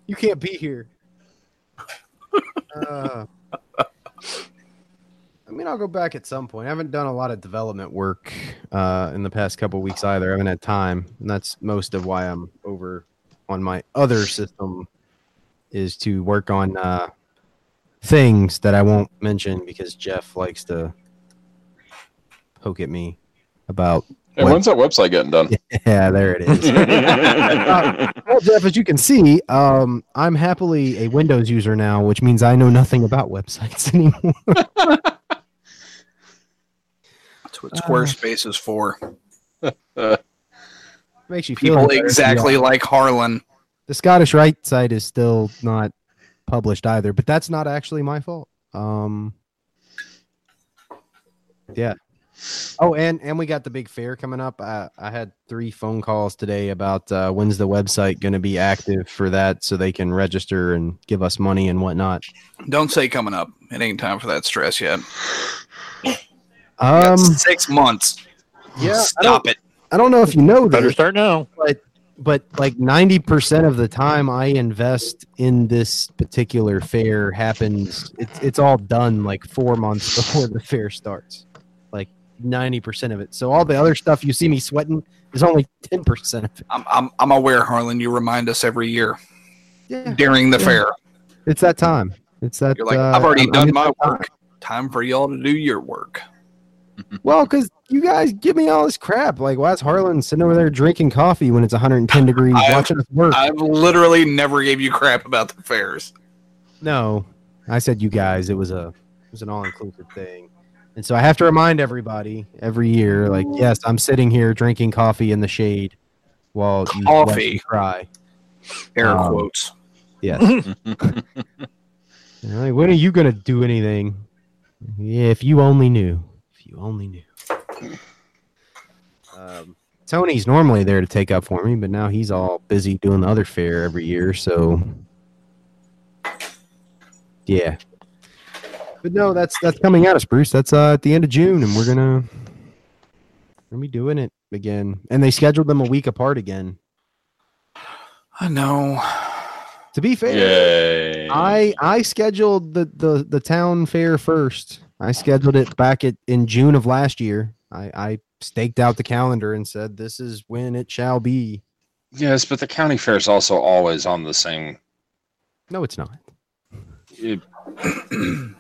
you can't be here. Uh, I mean, I'll go back at some point. I haven't done a lot of development work uh, in the past couple weeks either. I haven't had time, and that's most of why I'm over on my other system is to work on uh, things that I won't mention because Jeff likes to poke at me about. Hey, What? when's that website getting done? Yeah, there it is. well, Jeff, as you can see, um, I'm happily a Windows user now, which means I know nothing about websites anymore. That's what Squarespace is for. Makes you feel People exactly like Harlan. The Scottish Rite site is still not published either, but that's not actually my fault. Um, yeah. Oh, and and we got the big fair coming up. I, I had three phone calls today about uh, when's the website going to be active for that, so they can register and give us money and whatnot. Don't say coming up. It ain't time for that stress yet. Um, six months. yeah, Stop it. I don't know if you know Better this, start now. but but like 90% of the time I invest in this particular fair happens it's it's all done like 4 months before the fair starts. Like 90% of it. So all the other stuff you see me sweating is only 10% of it. I'm, I'm, I'm aware, Harlan. You remind us every year Yeah. during the Yeah. fair. It's that time. It's that You're like, uh, I've already I'm- I'm done in my that time. work. Time for y'all to do your work. Well, cuz you guys give me all this crap. Like why is Harlan sitting over there drinking coffee when it's 110 degrees I- watching us work? I've literally never gave you crap about the fairs. No, I said you guys. It was a it was an all inclusive thing, and so I have to remind everybody every year. Like, yes, I'm sitting here drinking coffee in the shade while you Coffee. cry. Air Um, quotes. Yes. Like, when are you gonna do anything? Yeah, if you only knew. If you only knew. Um, Tony's normally there to take up for me, but now he's all busy doing the other fair every year. So, yeah. But no, that's that's coming at us, Bruce. That's uh, at the end of June, and we're gonna gonna be doing it again. And they scheduled them a week apart again. I know. To be fair, Yay. I I scheduled the, the the town fair first. I scheduled it back at in June of last year. I, I staked out the calendar and said this is when it shall be. Yes, but the county fair is also always on the same. No, it's not. It,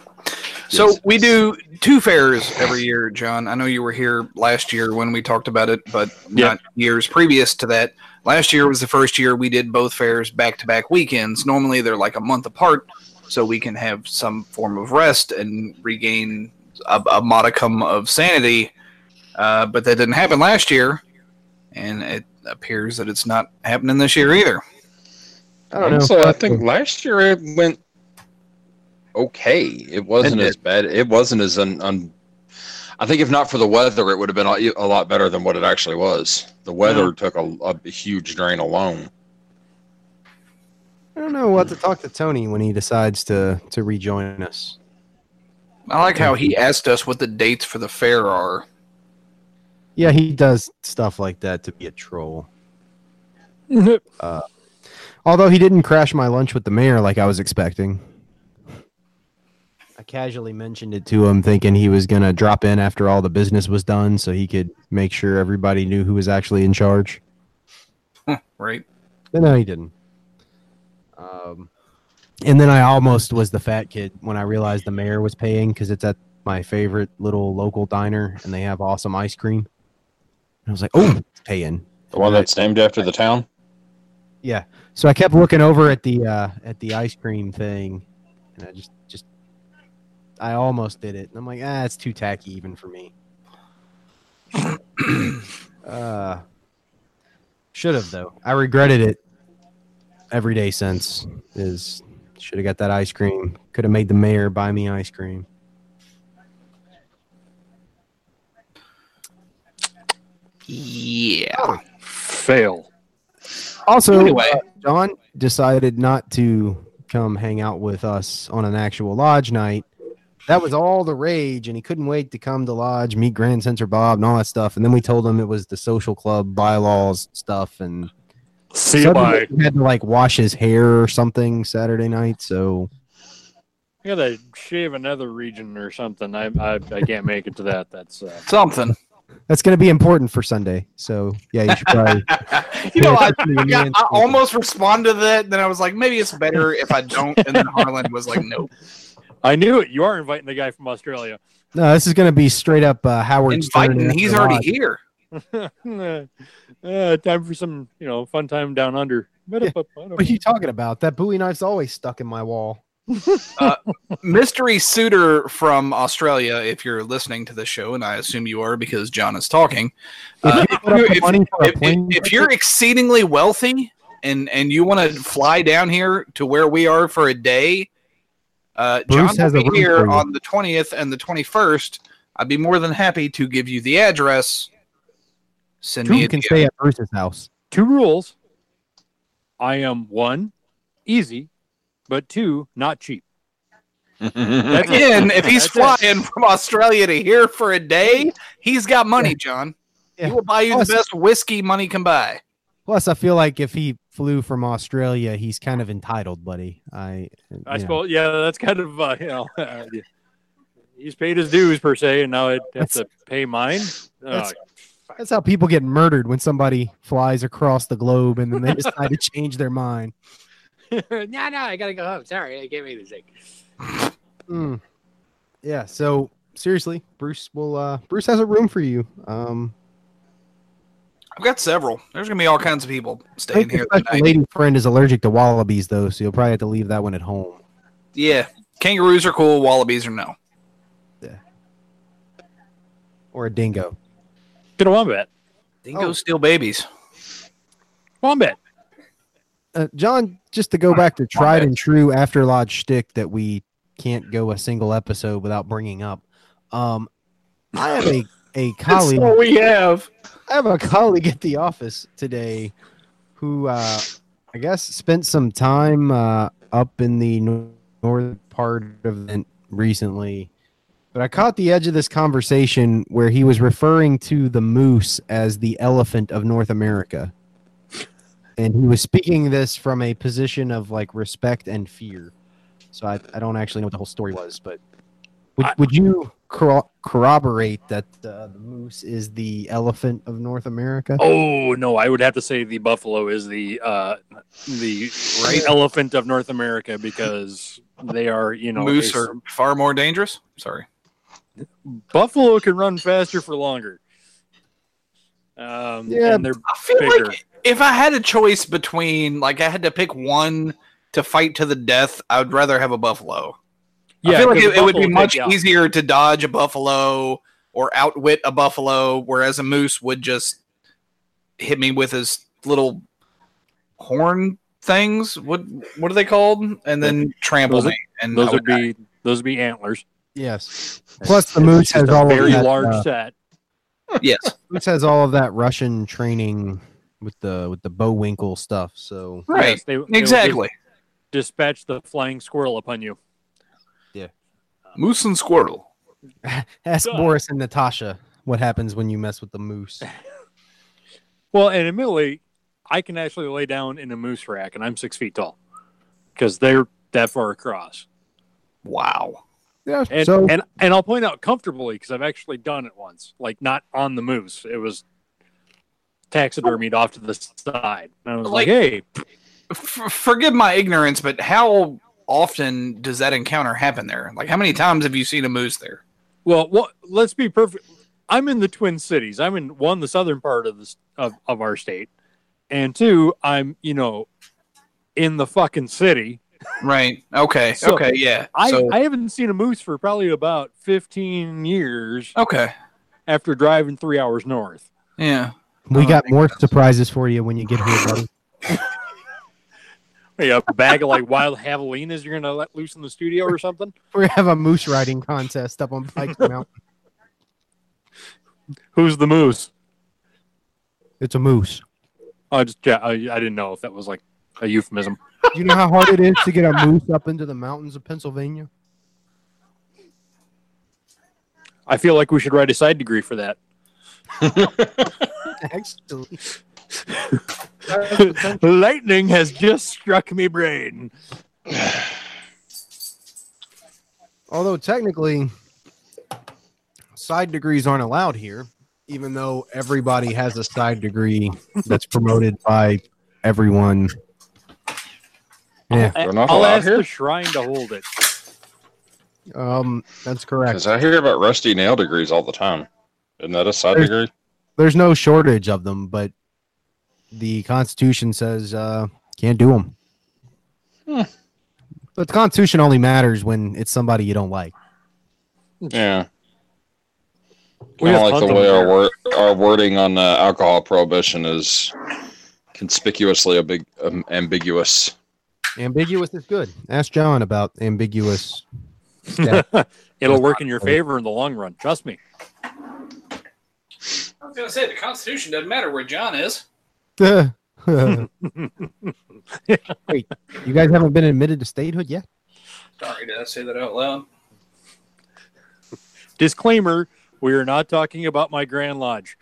So Yes. we do two fairs every year, John. I know you were here last year when we talked about it, but Yeah. not years previous to that. Last year was the first year we did both fairs back to back weekends. Normally they're like a month apart, so we can have some form of rest and regain a, a modicum of sanity. Uh, but that didn't happen last year, and it appears that it's not happening this year either. I don't know. So I think last year it went okay. It wasn't It as bad. It wasn't as un, un. I think if not for the weather, it would have been a, a lot better than what it actually was. The weather took a, a huge drain alone. I don't know what to talk to Tony when he decides to to rejoin us. I like how he asked us what the dates for the fair are. Yeah, he does stuff like that to be a troll. Uh, although he didn't crash my lunch with the mayor like I was expecting. I casually mentioned it to him, thinking he was going to drop in after all the business was done so he could make sure everybody knew who was actually in charge. Right. But no, he didn't. Um, and then I almost was the fat kid when I realized the mayor was paying because it's at my favorite little local diner and they have awesome ice cream. And I was like, oh, paying. The one that's named after the town. Yeah. So I kept looking over at the uh at the ice cream thing and I just just I almost did it. And I'm like, ah, it's too tacky even for me. uh should have though. I regretted it every day since is should have got that ice cream. Could have made the mayor buy me ice cream. Yeah. Fail. Also, Anyway. uh, John decided not to come hang out with us on an actual lodge night. That was all the rage, and he couldn't wait to come to lodge, meet Grand Censor Bob, and all that stuff. And then we told him it was the social club bylaws stuff, and See you bye. he had to like wash his hair or something Saturday night. So I gotta shave another region or something. I I, I can't make it to that. That's uh, Something. That's going to be important for Sunday. So yeah, you should probably. You know, I, Especially I, got- I almost responded to that. Then I was like, maybe it's better if I don't. And then Harlan was like, nope. I knew it. You are inviting the guy from Australia. No, this is going to be straight up uh, Howard. Inviting. He's already here. uh, time for some, you know, fun time down under. What are you talking about? That Bowie knife's always stuck in my wall. Mystery suitor from Australia, if you're listening to the show, and I assume you are because John is talking. If Uh, you put up the if- money for a if, plane if, if you're exceedingly wealthy and and you want to fly down here to where we are for a day, uh, John has will be here on the twentieth and the twenty first. I'd be more than happy to give you the address. Send Two a can stay at Bruce's house. Two rules. I am one, easy, but two, not cheap. Again, if he's That's it. flying from Australia to here for a day, he's got money, John. Yeah. He will buy you Plus- the best whiskey money can buy. Plus, I feel like if he flew from Australia, he's kind of entitled, buddy. I, I you know. suppose, yeah, that's kind of, uh, you know, uh, he's paid his dues per se, and now I'd have to pay mine. Uh, That's- That's how people get murdered when somebody flies across the globe and then they decide to change their mind. no, no, I gotta go home. Sorry, I can't the this. Hmm. Yeah. So seriously, Bruce will. uh Bruce has a room for you. Um, I've got several. There's gonna be all kinds of people staying here. the special tonight. lady friend is allergic to wallabies, though, so you'll probably have to leave that one at home. Yeah, kangaroos are cool. Wallabies are no. Yeah. Or a dingo. Get a wombat. Dingoes Oh. steal babies. Wombat. Uh, John, just to go back to tried and true after lodge shtick that we can't go a single episode without bringing up. Um, I have a a colleague. we have. I have a colleague at the office today who uh, I guess spent some time uh, up in the nor- northern part of it recently. But I caught the edge of this conversation where he was referring to the moose as the elephant of North America. And he was speaking this from a position of like respect and fear. So I, I don't actually know what the whole story was, but would, I- would you corro- corroborate that uh, the moose is the elephant of North America? Oh no, I would have to say the buffalo is the uh, the Right. elephant of North America because they are, you know, Moose are far more dangerous. Sorry. Buffalo can run faster for longer. Um, Yeah, and they're I feel bigger. like if I had a choice between, like, I had to pick one to fight to the death, I would rather have a buffalo. I feel like 'cause it, it would be much out. easier to dodge a buffalo or outwit a buffalo, whereas a moose would just hit me with his little horn things. What what are they called? And then trample Those are- me. And Those would would be those would be antlers. Yes. Plus, the It's moose has a all very of that, large uh, set. yes. Moose has all of that Russian training with the with the Bullwinkle stuff. So Right. Yes, they- they will dis- exactly. dispatch the flying squirrel upon you. Yeah, moose and squirrel. ask Duh. Boris and Natasha what happens when you mess with the moose. Well, and admittedly, I can actually lay down in a moose rack, and I'm six feet tall because they're that far across. Wow. Yeah. And so and and I'll point out comfortably because I've actually done it once, like not on the moose. It was taxidermied off to the side. And I was like, Like- hey, F- forgive my ignorance, but how often does that encounter happen there? Like, how many times have you seen a moose there? well, what? Let's be perfect. I'm in the Twin Cities. I'm in one, the southern part of this of, of our state, and two, I'm you know in the fucking city. Right. Okay. So, okay. Yeah. I, so, I haven't seen a moose for probably about 15 years okay. after driving three hours north. Yeah. we Oh, got makes more sense. surprises for you when you get here, buddy. Yeah, a bag of like wild javelinas you're gonna let loose in the studio or something. We're gonna have a moose riding contest up on Pike Mountain. Who's the moose? It's a moose. I just yeah, I, I didn't know if that was like a euphemism. Do you know how hard it is to get a moose up into the mountains of Pennsylvania? I feel like we should write a side degree for that. Actually, Lightning has just struck me brain. Although technically, side degrees aren't allowed here, even though everybody has a side degree that's promoted by everyone. Yeah, They're not I'll ask here? the shrine to hold it. um, that's correct. Because I hear about rusty nail degrees all the time. Isn't that a side There's- degree? There's no shortage of them, but the Constitution says uh, can't do them. Hmm. But the Constitution only matters when it's somebody you don't like. Yeah. We don't like the way our, wor- our wording on uh, alcohol prohibition is conspicuously a big um, ambiguous. Ambiguous is good. Ask John about ambiguous. It'll work in your favor in the long run. Trust me. I was gonna say the Constitution doesn't matter where John is. Wait, you guys haven't been admitted to statehood yet? Sorry, did I say that out loud? Disclaimer: We are not talking about my Grand Lodge.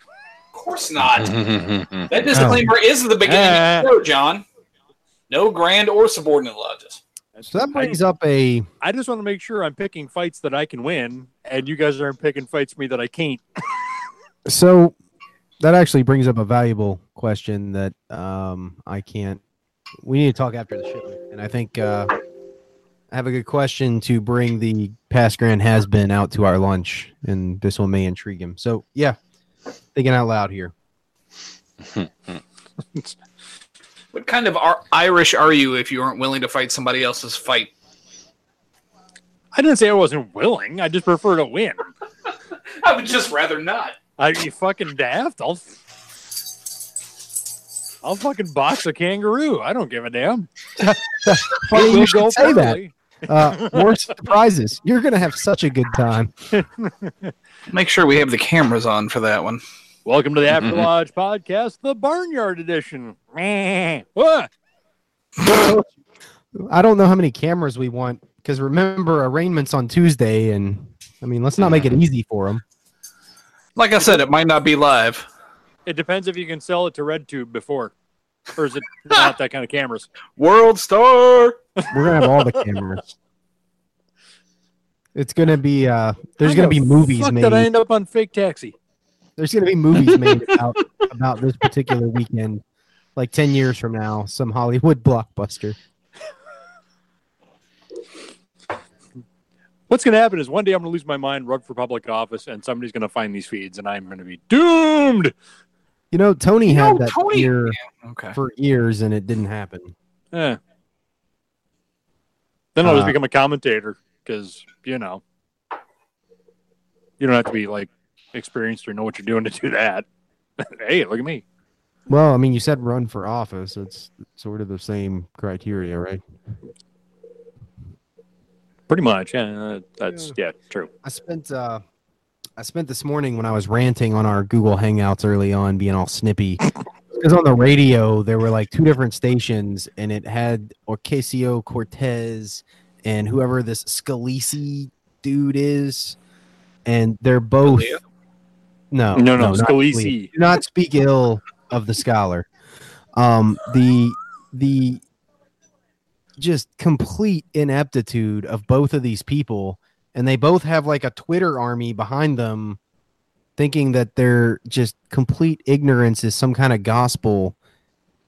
Of course not. That disclaimer is the beginning of the show, John. No grand or subordinate lodges. So that brings up a I just want to make sure I'm picking fights that I can win, and you guys aren't picking fights for me that I can't. so that actually brings up a valuable question that um, I can't. We need to talk after the show, and I think uh, I have a good question to bring the past grand has been out to our lunch, and this one may intrigue him. So yeah, thinking out loud here. What kind of ar- Irish are you if you aren't willing to fight somebody else's fight? I didn't say I wasn't willing. I just prefer to win. I would just rather not. Are you fucking daft? I'll I'll fucking box a kangaroo. I don't give a damn. Yeah, We'll you should say that. early. Uh, more surprises. You're gonna have such a good time. Make sure we have the cameras on for that one. Welcome to the After Lodge podcast, the Barnyard Edition. What? I don't know how many cameras we want because remember arraignments on Tuesday, and I mean, let's not make it easy for them. Like I said, it might not be live. It depends if you can sell it to RedTube before, or is it not that kind of cameras? World Star. We're gonna have all the cameras. It's gonna be uh there's gonna be movies Fuck, made. did I end up on fake taxi? There's gonna be movies made about about this particular weekend, like ten years from now, some Hollywood blockbuster. What's going to happen is one day I'm going to lose my mind, run for public office, and somebody's going to find these feeds, and I'm going to be doomed. You know, Tony No, had that Tony- fear Okay. for years, and it didn't happen. Eh. Then I'll just Uh, become a commentator because you know you don't have to be like experienced or know what you're doing to do that. hey, look at me. Well, I mean, you said run for office. It's sort of the same criteria, right? Pretty much. Yeah, uh, that's yeah, true. I spent uh I spent this morning when I was ranting on our Google Hangouts early on, being all snippy. Because on the radio there were like two different stations, and it had Ocasio Cortez and whoever this Scalisi dude is, and they're both Scalia? No, No, no, not Scalisi. Do not speak ill of the scholar. Um, the the just complete ineptitude of both of these people, and they both have like a Twitter army behind them, thinking that they're just complete ignorance is some kind of gospel,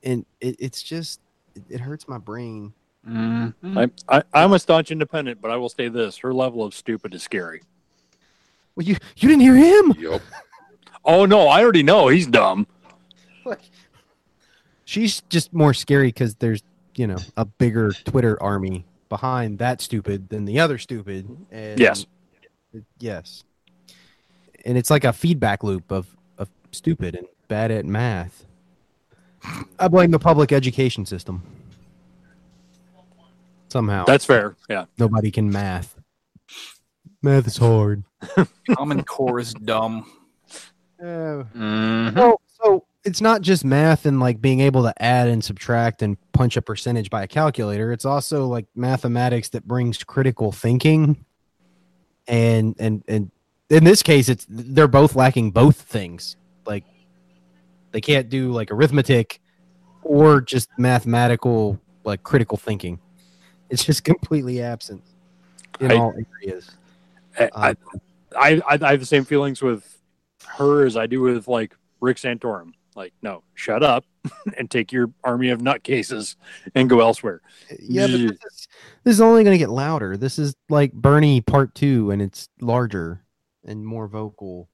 and it, it's just it, it hurts my brain. Mm-hmm. I, I, I'm a staunch independent, but I will say this: her level of stupid is scary. Well, you you didn't hear him. Yup. Oh no, I already know he's dumb. She's just more scary because there's you know a bigger Twitter army behind that stupid than the other stupid. And Yes. yes, and it's like a feedback loop of of stupid and bad at math. I blame the public education system. Somehow, That's fair. Yeah. nobody can math. Math is hard. Common Core is dumb. Uh, Mhm. Well, so it's not just math and like being able to add and subtract and punch a percentage by a calculator. It's also like mathematics that brings critical thinking. And and and in this case, it's they're both lacking both things. Like they can't do like arithmetic or just mathematical like critical thinking. It's just completely absent. in I- all areas. I, I, I, I have the same feelings with her as I do with like Rick Santorum. Like, no, shut up and take your army of nutcases and go elsewhere. Yeah, but this is, this is only going to get louder. This is like Bernie Part Two, and it's larger and more vocal,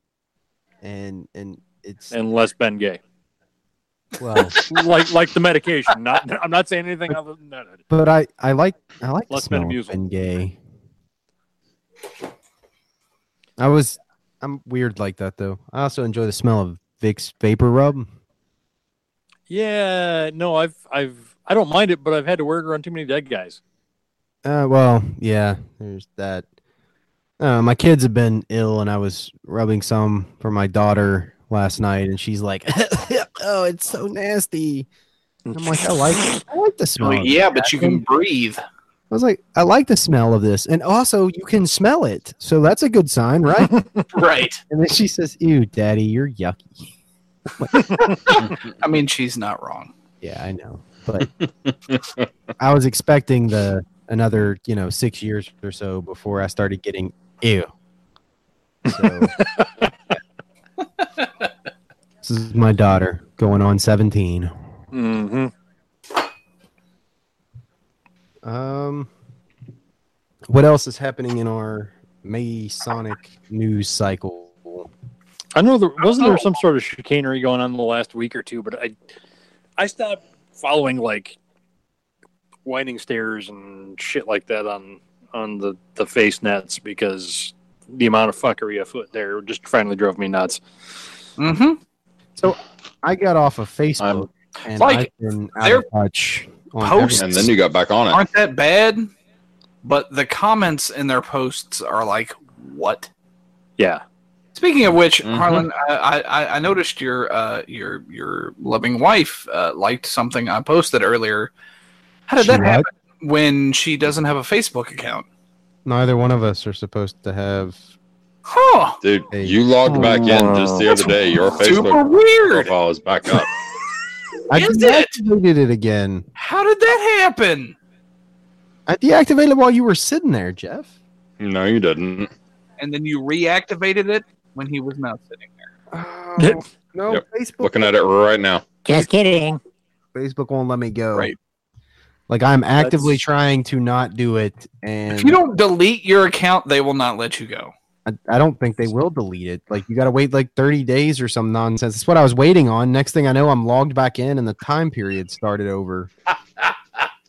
and and it's And less Ben Gay. well. like like the medication. Not I'm not saying anything other than that. But I I like I like the Less smell. Ben Gay. I was I'm weird like that though. I also enjoy the smell of Vicks VapoRub. Yeah, no, I've I've I don't mind it, but I've had to wear it around too many dead guys. Uh, well, yeah, there's that. Uh, my kids have been ill, and I was rubbing some for my daughter last night, and she's like, "Oh, it's so nasty." I'm like, "I like it. I like the smell." Well, yeah, but you can breathe. I was like, "I like the smell of this, and also you can smell it, so that's a good sign, right?" Right. and then she says, "Ew, daddy, you're yucky." I mean, she's not wrong. Yeah, I know, but I was expecting the another, you know, six years or so before I started getting ew. So this is my daughter going on seventeen. Mm-hmm. Um, what else is happening in our Masonic news cycle? I know there wasn't there some sort of chicanery going on in the last week or two, but I I stopped following like winding stairs and shit like that on on the the face nets because the amount of fuckery afoot there just finally drove me nuts. Mm-hmm. So I got off of Facebook and Like, I've been out of touch on posts- And then you got back on it. Aren't that bad? But the comments in their posts are like, "What?" Yeah. Speaking of which, Mhm. Harlan, I, I, I noticed your uh, your your loving wife uh, liked something I posted earlier. How did She that what? happen when she doesn't have a Facebook account? Neither one of us are supposed to have. Huh? Dude, Hey. you logged back in just the other day. Your Facebook weird. profile is back up. I Is deactivated it again. How did that happen? I deactivated it while you were sitting there, Jeff. No, you didn't. And then you reactivated it when he was not sitting there. Oh, no, Yep. Facebook. Looking at it right now. Just kidding. Facebook won't let me go. Right. Like I'm actively That's- trying to not do it, and If you don't delete your account, they will not let you go. I, I don't think they will delete it. Like you got to wait like 30 days or some nonsense. That's what I was waiting on. Next thing I know, I'm logged back in, and the time period started over.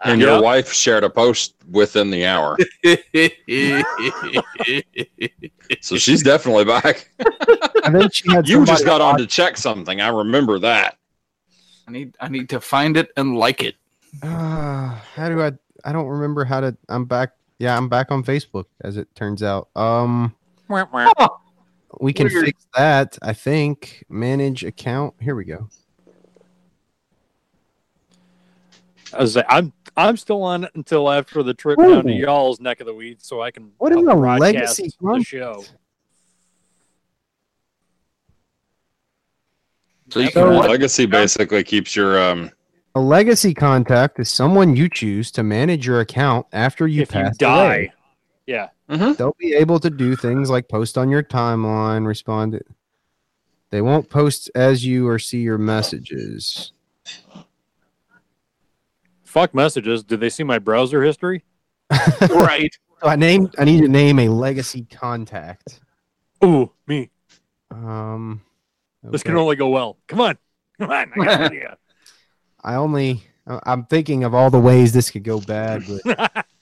And Yep. your wife shared a post within the hour. So she's definitely back. And then she had You just got on log- to check something. I remember that. I need I need to find it and like it. Ah, how do I? I don't remember how to. I'm back. Yeah, I'm back on Facebook. As it turns out, um, we can Weird. fix that. I think manage account. Here we go. I was like, I'm I'm still on it until after the trip Ooh. down to y'all's neck of the weeds, so I can What is a broadcast legacy the content? show. So you So- can what? Legacy basically keeps your um A legacy contact is someone you choose to manage your account after you if you pass die, away. yeah, They'll be able to do things like post on your timeline, respond. To, they won't post as you or see your messages. fuck messages. Did they see my browser history? right. So I named. I need to name a legacy contact. Ooh, me. Um, This can only go well. Come on, come on. I got an idea. I only. I- I'm thinking of all the ways this could go bad, but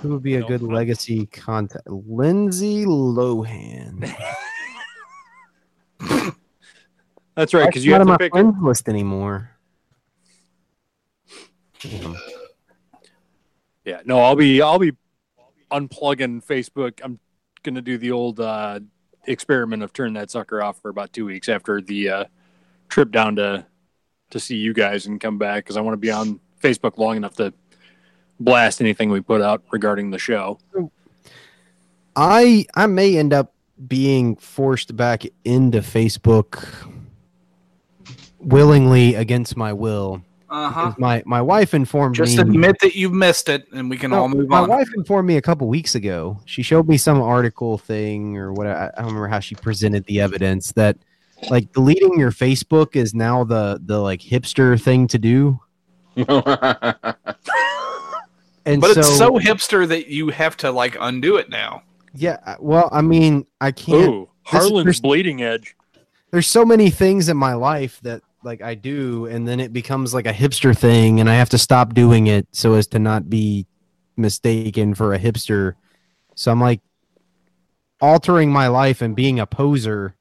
who would be a No, good I- legacy contact? Lindsay Lohan. That's right, because you not have on to my friend friends list anymore. Yeah, no, I'll be I'll be unplugging Facebook. I'm gonna do the old uh, experiment of turning that sucker off for about two weeks after the uh, trip down to to see you guys and come back because I want to be on Facebook long enough to blast anything we put out regarding the show. I I may end up being forced back into Facebook willingly against my will Uh huh. My my wife informed Just me. admit that you've missed it, and we can No, all move my on. My wife informed me a couple weeks ago. She showed me some article thing or what I, I don't remember how she presented the evidence that like deleting your Facebook is now the the like hipster thing to do. And but so, it's so hipster that you have to like undo it now. yeah, well, I mean, I can't Ooh, Harlan's there's- bleeding edge. there's so many things in my life that like I do, and then it becomes like a hipster thing, and I have to stop doing it so as to not be mistaken for a hipster. So I'm like altering my life and being a poser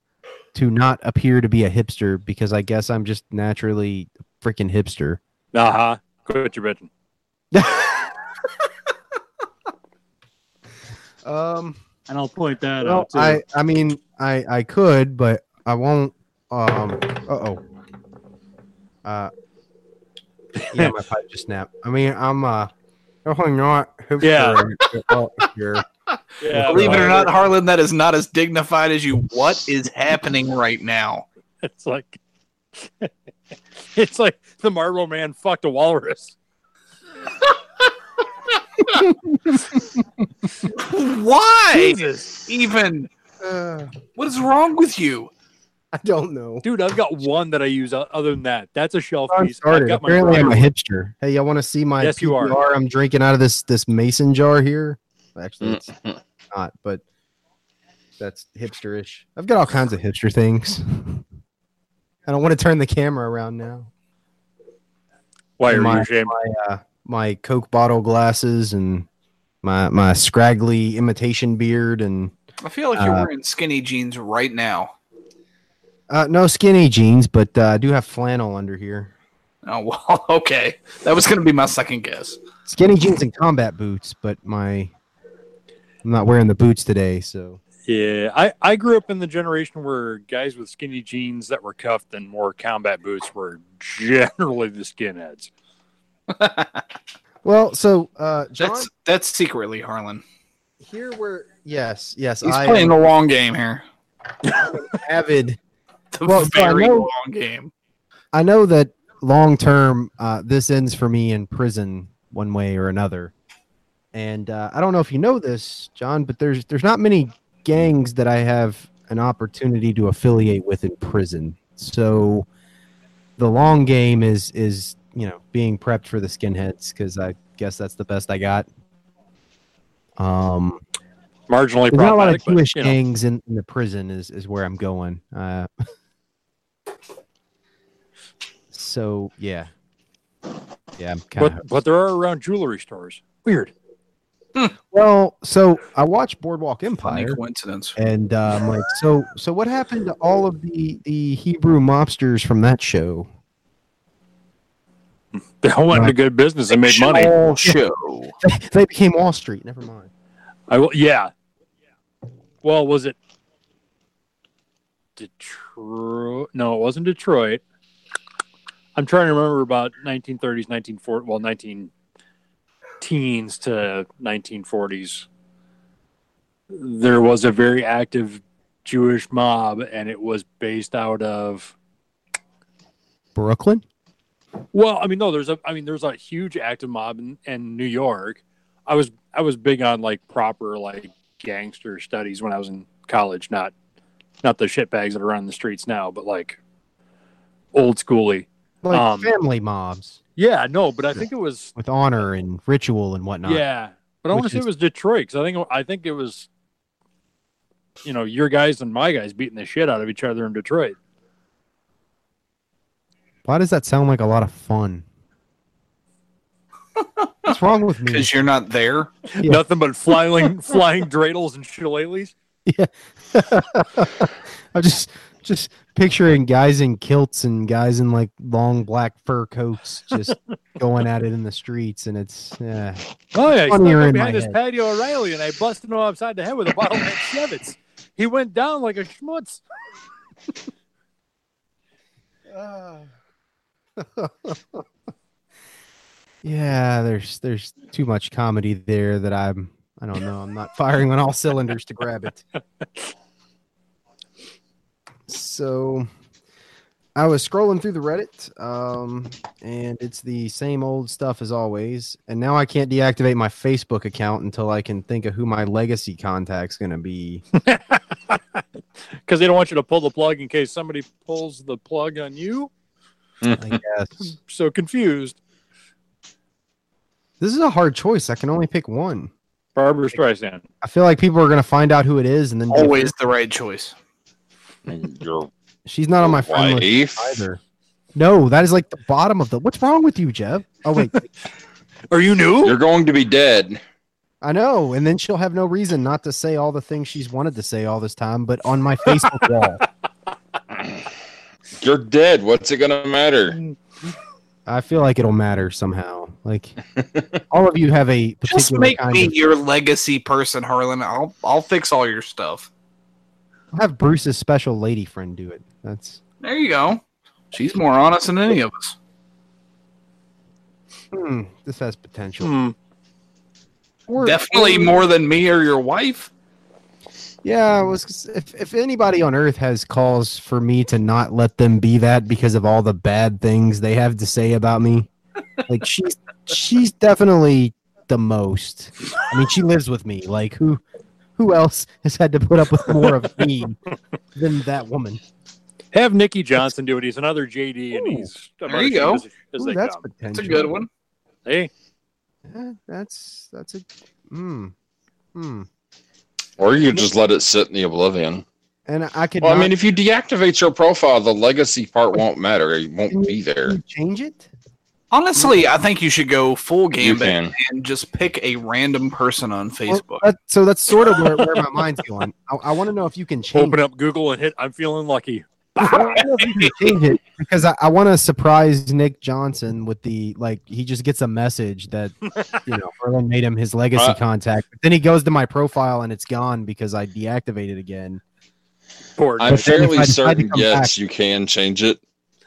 to not appear to be a hipster because I guess I'm just naturally a freaking hipster. Uh huh. Quit your bitching. um, And I'll point that well, out too. I I mean I I could, but I won't. Um, uh oh. Uh, yeah, my pipe just snapped. I mean, I'm uh, definitely not hipster Yeah. here. yeah, Believe it or not, Harlan, that is not as dignified as you. What is happening right now? It's like it's like the Marlboro Man fucked a walrus. Why Jesus, even? Uh, What is wrong with you? I don't know. dude, I've got one that I use. o- Other than that, that's a shelf I'm piece. I've started. got my Apparently, I'm a hipster. Hey, y'all want to see my Yes, you are. I'm drinking out of this this mason jar here. Actually, it's not, but that's hipsterish. I've got all kinds of hipster things. I don't want to turn the camera around now. Why are my- you ashamed? My uh, my Coke bottle glasses and my my scraggly imitation beard and I feel like you're Uh, wearing skinny jeans right now. uh, no skinny jeans, but uh, I do have flannel under here. Oh well, okay. That was going to be my second guess. Skinny jeans and combat boots, but my I'm not wearing the boots today, so Yeah, I, I grew up in the generation where guys with skinny jeans that were cuffed and more combat boots were generally the skinheads. well, so uh, John, That's that's secretly Harlan. here we're yes, yes, He's I playing am the long game here. avid. The Well, so I very know- long game. I know that long term, uh, this ends for me in prison one way or another. And uh, I don't know if you know this, John, but there's there's not many gangs that I have an opportunity to affiliate with in prison. So the long game is is you know being prepped for the skinheads because I guess that's the best I got. Um, Marginally there's not a lot problematic, of Jewish but, you know, gangs in, in the prison is, is where I'm going. Uh, so yeah, yeah, I'm kind of but, but there are around jewelry stores. Weird. well. So I watched Boardwalk Funny Empire, coincidence. and uh, I'm like, so so what happened to all of the the Hebrew mobsters from that show? They all went into good business and made money. Show. They, they became Wall Street. Never mind. I will, yeah. Well, was it Detroit? No, it wasn't Detroit. I'm trying to remember about 1930s, 1940s, well, 19 teens to 1940s. There was a very active Jewish mob, and it was based out of. Brooklyn. Well, I mean, no, there's a, I mean, there's a huge active mob in, in New York. I was, I was big on like proper like gangster studies when I was in college, not, not the shitbags that are on the streets now, but like old schooly. Like Um, family mobs Yeah, no, but I think it was, with honor and ritual and whatnot. yeah, but I want to say is- it was Detroit because I think, I think it was, you know, your guys and my guys beating the shit out of each other in Detroit. Why does that sound like a lot of fun? What's wrong with me? Because you're not there. Yeah. Nothing but flying, flying dreidels and shillelaghs. Yeah. I'm just just picturing guys in kilts and guys in like long black fur coats just going at it in the streets, and it's yeah. Oh yeah, he snuck in my behind his head. patio O'Reilly, and I busted him upside the head with a bottle of Chevitz. He went down like a schmutz. Ah. Yeah, there's there's too much comedy there that I'm I don't know. I'm not firing on all cylinders to grab it. So I was scrolling through the Reddit, um, and it's the same old stuff as always. And now I can't deactivate my Facebook account until I can think of who my legacy contact's going to be. Because they don't want you to pull the plug in case somebody pulls the plug on you. Hmm. I guess So confused. this is a hard choice. I can only pick one. Barbara Streisand. I feel like people are going to find out who it is, and then Always the right choice. Your She's not on my friend list either. No, that is like the bottom of the. What's wrong with you, Jeb? Oh wait, Are you new? You're going to be dead. I know. And then she'll have no reason not to say all the things she's wanted to say all this time, but on my Facebook wall. You're dead. What's it gonna matter? I feel like it'll matter somehow. Like all of you have a particular Just make kind me of. your legacy person, Harlan. I'll I'll fix all your stuff. I'll have Bruce's special lady friend do it. That's There you go. She's more honest than any of us. hmm, this has potential. Hmm. Definitely more than me or your wife. Yeah, I was if if anybody on earth has cause for me to not let them be that because of all the bad things they have to say about me, like she's she's definitely the most. I mean, she lives with me. Like who who else has had to put up with more of me than that woman? Have Nikki Johnson do it. He's another JD, and he's There you go. As, as Ooh, that's potential. That's a good one. Hey, Yeah, that's that's a hmm hmm. Or you just let it sit in the oblivion. And I could. Well, I mean, if you deactivate your profile, the legacy part won't matter. It won't be there. you change it. Honestly, I think you should go full You gambit and just pick a random person on Well, Facebook. that, so that's sort of where, where my mind's going. I, I want to know if you can change. open up Google and hit. I'm feeling lucky. I don't know if you can change it because I, I want to surprise Nick Johnson with the like he just gets a message that you know Harlan made him his legacy Uh, contact. But then he goes to my profile and it's gone because I deactivated again. Poor. I'm But fairly I decide to certain, yes, back- you can change it.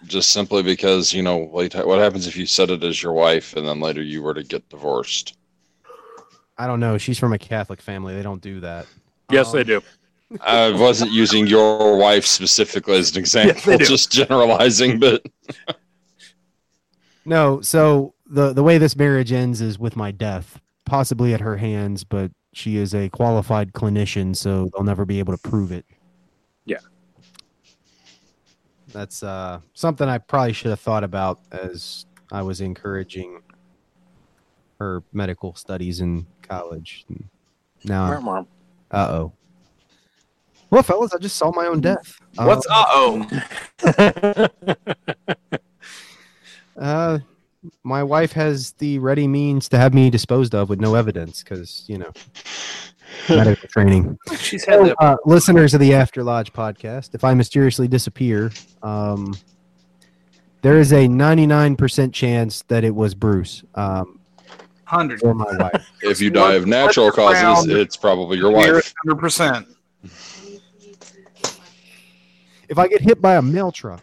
Just simply because, you know, what happens if you set it as your wife and then later you were to get divorced? I don't know. She's from a Catholic family. They don't do that. yes, Um, they do. I wasn't using your wife specifically as an example, they do. just generalizing, but No. So the the way this marriage ends is with my death, possibly at her hands, but she is a qualified clinician, so they'll never be able to prove it. Yeah. That's uh, something I probably should have thought about as I was encouraging her medical studies in college. Now, uh oh. Well, fellas, I just saw my own death. Uh, What's uh oh? Uh, my wife has the ready means to have me disposed of with no evidence because you know medical training. She's had So, that. uh, listeners of the After Lodge podcast, if I mysteriously disappear, um, there is a 99% chance that it was Bruce um, Hundred. or my wife. if you die of natural causes, it's probably your wife. Hundred percent. If I get hit by a mail truck,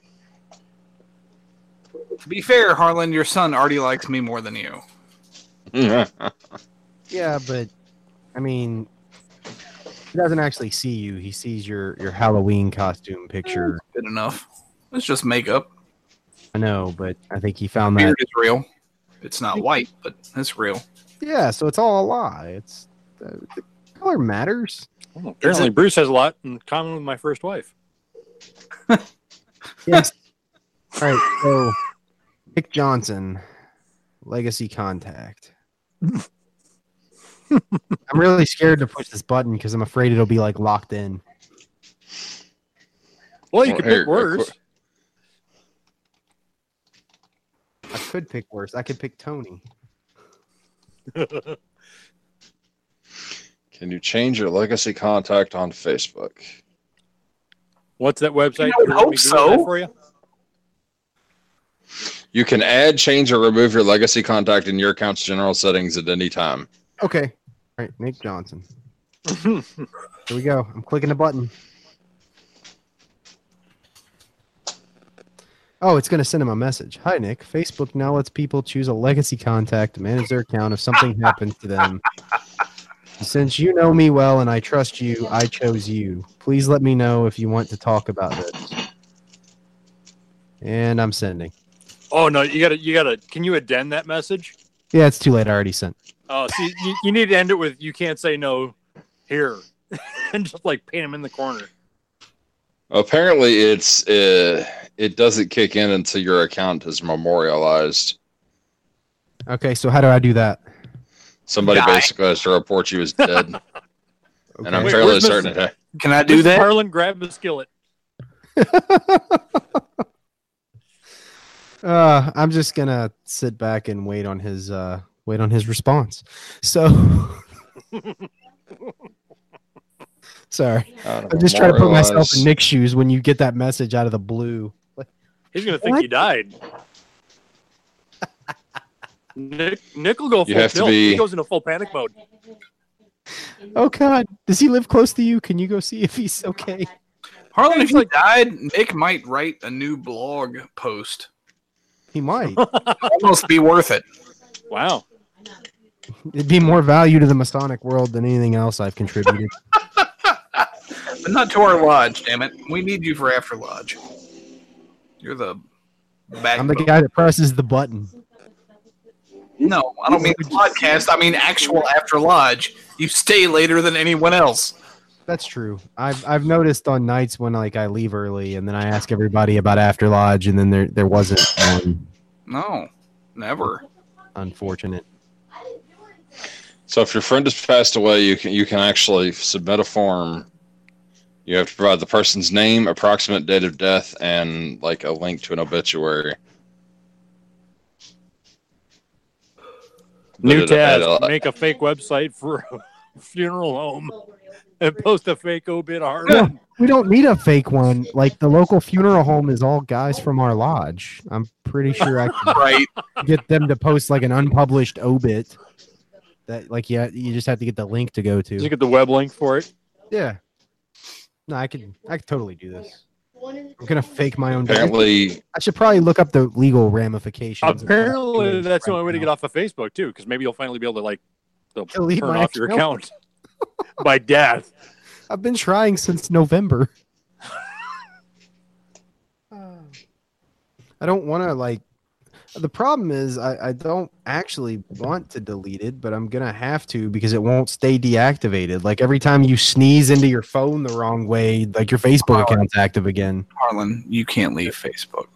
To be fair, Harlan, your son already likes me more than you. yeah, but I mean, he doesn't actually see you. He sees your your Halloween costume picture. Good enough. It's just makeup. I know, but I think he found that Beard is real. It's not white, but it's real. Yeah, so it's all a lie. It's uh, the color matters. Well, apparently, Bruce has a lot in common with my first wife. Yes. all right, so Nick Johnson, legacy contact. I'm really scared to push this button because I'm afraid it'll be like locked in. Well, you Well, could pick worse. I could pick worse. I could pick Tony. Can you change your legacy contact on Facebook? What's that website? I hope so. For you. You can add, change, or remove your legacy contact in your account's general settings at any time. Okay. All right, Nick Johnson. Here we go. I'm clicking the button. Oh, it's going to send him a message. Hi, Nick. Facebook now lets people choose a legacy contact to manage their account if something happens to them. Since you know me well and I trust you, I chose you. Please let me know if you want to talk about this. And I'm sending. Oh no, you gotta you gotta. Can you addend that message? Yeah, it's too late. I already sent. Oh, see, you, you need to end it with "You can't say no here," and just like paint him in the corner. Apparently, it's uh, it doesn't kick in until your account is memorialized. Okay, so how do I do that? Somebody Die. basically has to report you as dead, and I'm Wait, fairly where's certain Mr. it. Can I do Mr. that? Harlan, grab the skillet. uh, I'm just gonna sit back and wait on his uh wait on his response. So sorry. I'm just trying to put myself in Nick's shoes when you get that message out of the blue. He's gonna think What? you died. Nick, Nick will go full You have to be- He goes into full panic mode. Oh God, does he live close to you? Can you go see if he's okay? Harlan, if It's you like- died, Nick might write a new blog post. He might. Almost be worth it. Wow. It'd be more value to the Masonic world than anything else I've contributed. But not to our lodge, damn it. We need you for After Lodge. You're the backbone. I'm the guy that presses the button. No, I don't mean the podcast. I mean actual After Lodge. You stay later than anyone else. That's true. I've I've noticed on nights when like I leave early and then I ask everybody about After Lodge and then there there wasn't one. No, never. Unfortunate. So if your friend has passed away, you can you can actually submit a form. You have to provide the person's name, approximate date of death, and like a link to an obituary. New But task: make a fake website for a funeral home and post a fake obit. No, Harlan. we don't need a fake one. Like the local funeral home is all guys from our lodge. I'm pretty sure I can Right. get them to post like an unpublished obit. That like yeah, you just have to get the link to go Did you to. get the web link for it? Yeah. No, I can I can totally do this. I'm gonna fake my own. death. Apparently, I should probably look up the legal ramifications. Apparently, that's the only way to get off of Facebook too, because maybe you'll finally be able to like Delete turn my off your account. account by death. I've been trying since November. I don't want to like. The problem is I, I don't actually want to delete it, but I'm gonna have to because it won't stay deactivated. Like every time you sneeze into your phone the wrong way, like your Facebook account's active again. Harlan, you can't leave Facebook.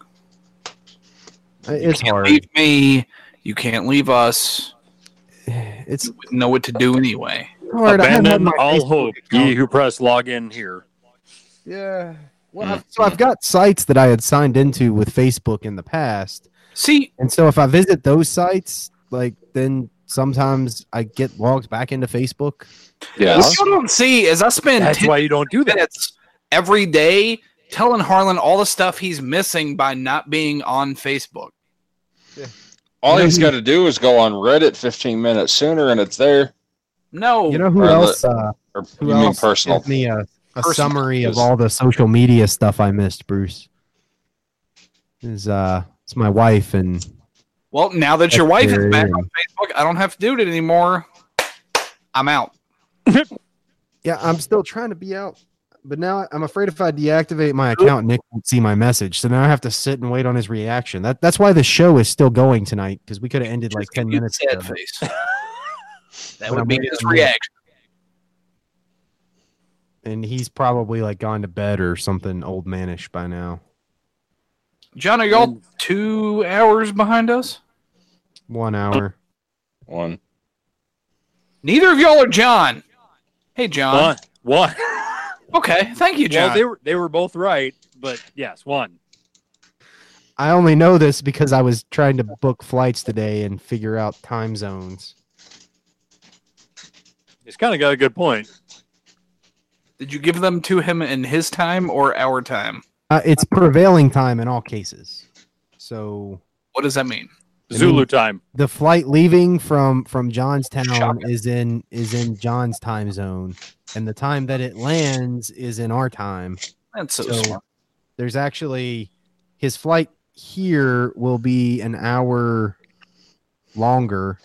It's you can't hard. leave me. You can't leave us. It's You wouldn't know what to do anyway. hard. I haven't had Abandon my all Facebook hope, account- ye who press login here. Yeah. Well, Mm. I've- so I've got sites that I had signed into with Facebook in the past, See, and so if I visit those sites, like then sometimes I get logged back into Facebook. Yeah, what you don't see is I spend That's 10 why you don't do that. every day telling Harlan all the stuff he's missing by not being on Facebook. All You know he's who- got to do is go on Reddit 15 minutes sooner, and it's there. No, You know who Or else? Uh, Or who you mean else personal? gives me a, a Personal, summary of all the social media stuff I missed, Bruce? Is uh, it's my wife and Well, now that your wife is back on Facebook, I don't have to do it anymore. I'm out. yeah, I'm still trying to be out, but now I'm afraid if I deactivate my account, Nick won't see my message. So now I have to sit and wait on his reaction. That that's why the show is still going tonight because we could have ended like ten minutes ago. face. that But would I'm be his reaction. and he's probably like gone to bed or something old manish by now. John, are y'all two hours behind us? One hour. One. Neither of y'all are John. Hey, John. One. One. Okay, thank you, John. Well, they were they were both right, but yes, one. I only know this because I was trying to book flights today and figure out time zones. He's kind of got a good point. Did you give them to him in his time or our time? Uh, it's prevailing time in all cases. So What does that mean? I Zulu mean- time. the flight leaving from from Johnstown Shocking. is in is in John's time zone, and the time that it lands is in our time. That's so, So- smart. There's actually his flight here will be an hour longer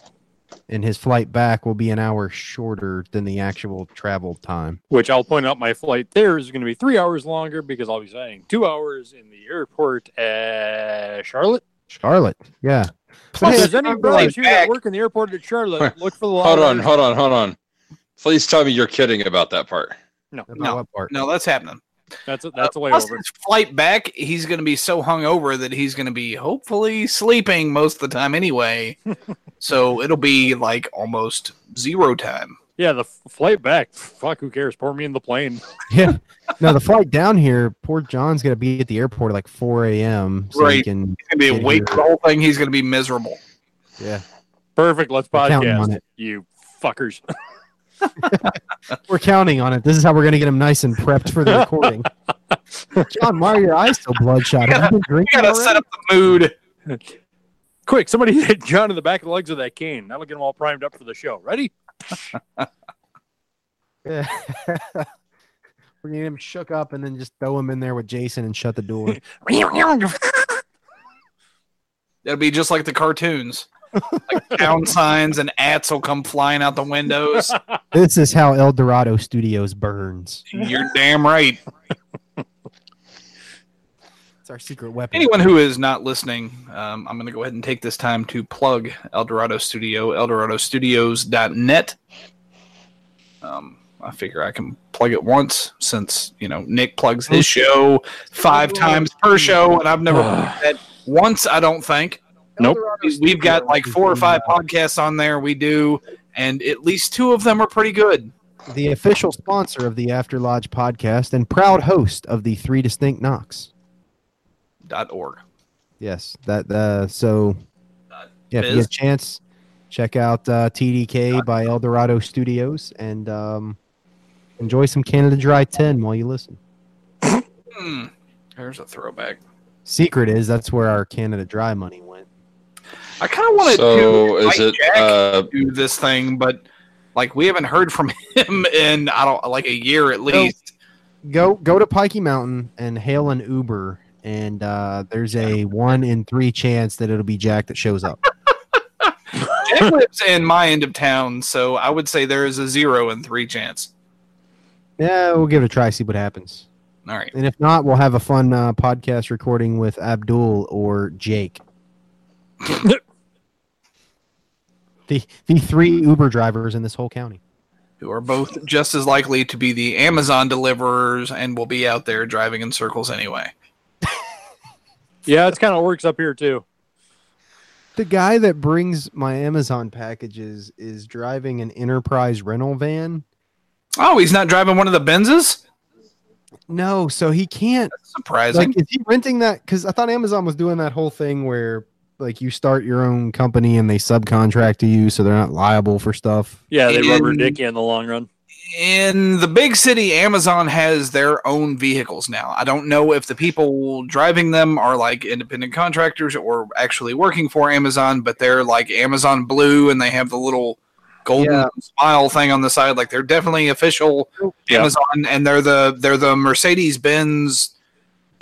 and his flight back will be an hour shorter than the actual travel time. Which I'll point out my flight there is going to be three hours longer because I'll be saying two hours in the airport at Charlotte. Charlotte, yeah. If But hey, there's any brothers here that work in the airport at Charlotte, look for the Hold on, hold on, hold on. Please tell me you're kidding about that part. No, about No. part? No, that's happening. that's a, that's a Uh, way plus over. his flight back, he's going to be so hungover that he's going to be hopefully sleeping most of the time anyway. so it'll be like almost zero time. Yeah, the f- flight back. Fuck, who cares? Pour me in the plane. Yeah. No, the flight down here, poor John's gonna be at the airport at like 4 a.m. So he Right. can He's going to be awake for the whole thing. He's going to be miserable. yeah. Perfect. Let's We're on podcast. it. You fuckers. We're counting on it. This is how we're gonna get him nice and prepped for the recording. John, why are your eyes so bloodshot? Have you been We drinking got to set up the mood. Quick, somebody hit John in the back of the legs with that cane. That'll get him all primed up for the show. Ready? Yeah. We're gonna get him shook up and then just throw him in there with Jason and shut the door. That'll be just like the cartoons. like pound signs and ats will come flying out the windows. this is how Eldorado Studios burns. You're damn right. It's our secret weapon. Anyone who is not listening, um, I'm going to go ahead and take this time to plug Eldorado Studio, eldoradostudios.net. Um, I figure I can plug it once since, you know, Nick plugs his show five times per show, and I've never plugged that once, I don't think. Nope. We've got like four or five podcasts on there we do, and at least two of them are pretty good. the official sponsor of the After Lodge podcast and proud host of the Three Distinct Knocks. Dot org. Yes, that uh, so yeah, if you Biz? get a chance, check out uh, TDK by Eldorado Studios and um, enjoy some Canada Dry 10 while you listen. Hmm. There's a throwback. Secret is that's where our Canada Dry money went. I kind of want to So is it uh do this thing, but like we haven't heard from him in I don't like a year at least. Go go to Pikey Mountain and hail an Uber, and uh, there's a one in three chance that it'll be Jack that shows up. Jack lives in my end of town, so I would say there is a zero in three chance. Yeah, we'll give it a try, see what happens. All right. And if not, we'll have a fun uh, podcast recording with Abdul or Jake. the the three Uber drivers in this whole county. Who are both just as likely to be the Amazon deliverers and will be out there driving in circles anyway. Yeah, it's kind of works up here too. The guy that brings my Amazon packages is driving an enterprise rental van. Oh, he's not driving one of the Benzes? No, so he can't Surprising. like is he renting that cuz I thought Amazon was doing that whole thing where like you start your own company and they subcontract to you so they're not liable for stuff. Yeah, they In- rubber dick you in the long run. In the big city, Amazon has their own vehicles now. I don't know if the people driving them are like independent contractors or actually working for Amazon, but they're like Amazon Blue and they have the little golden Yeah. smile thing on the side. Like they're definitely official Yeah. Amazon, and they're the they're the Mercedes Benz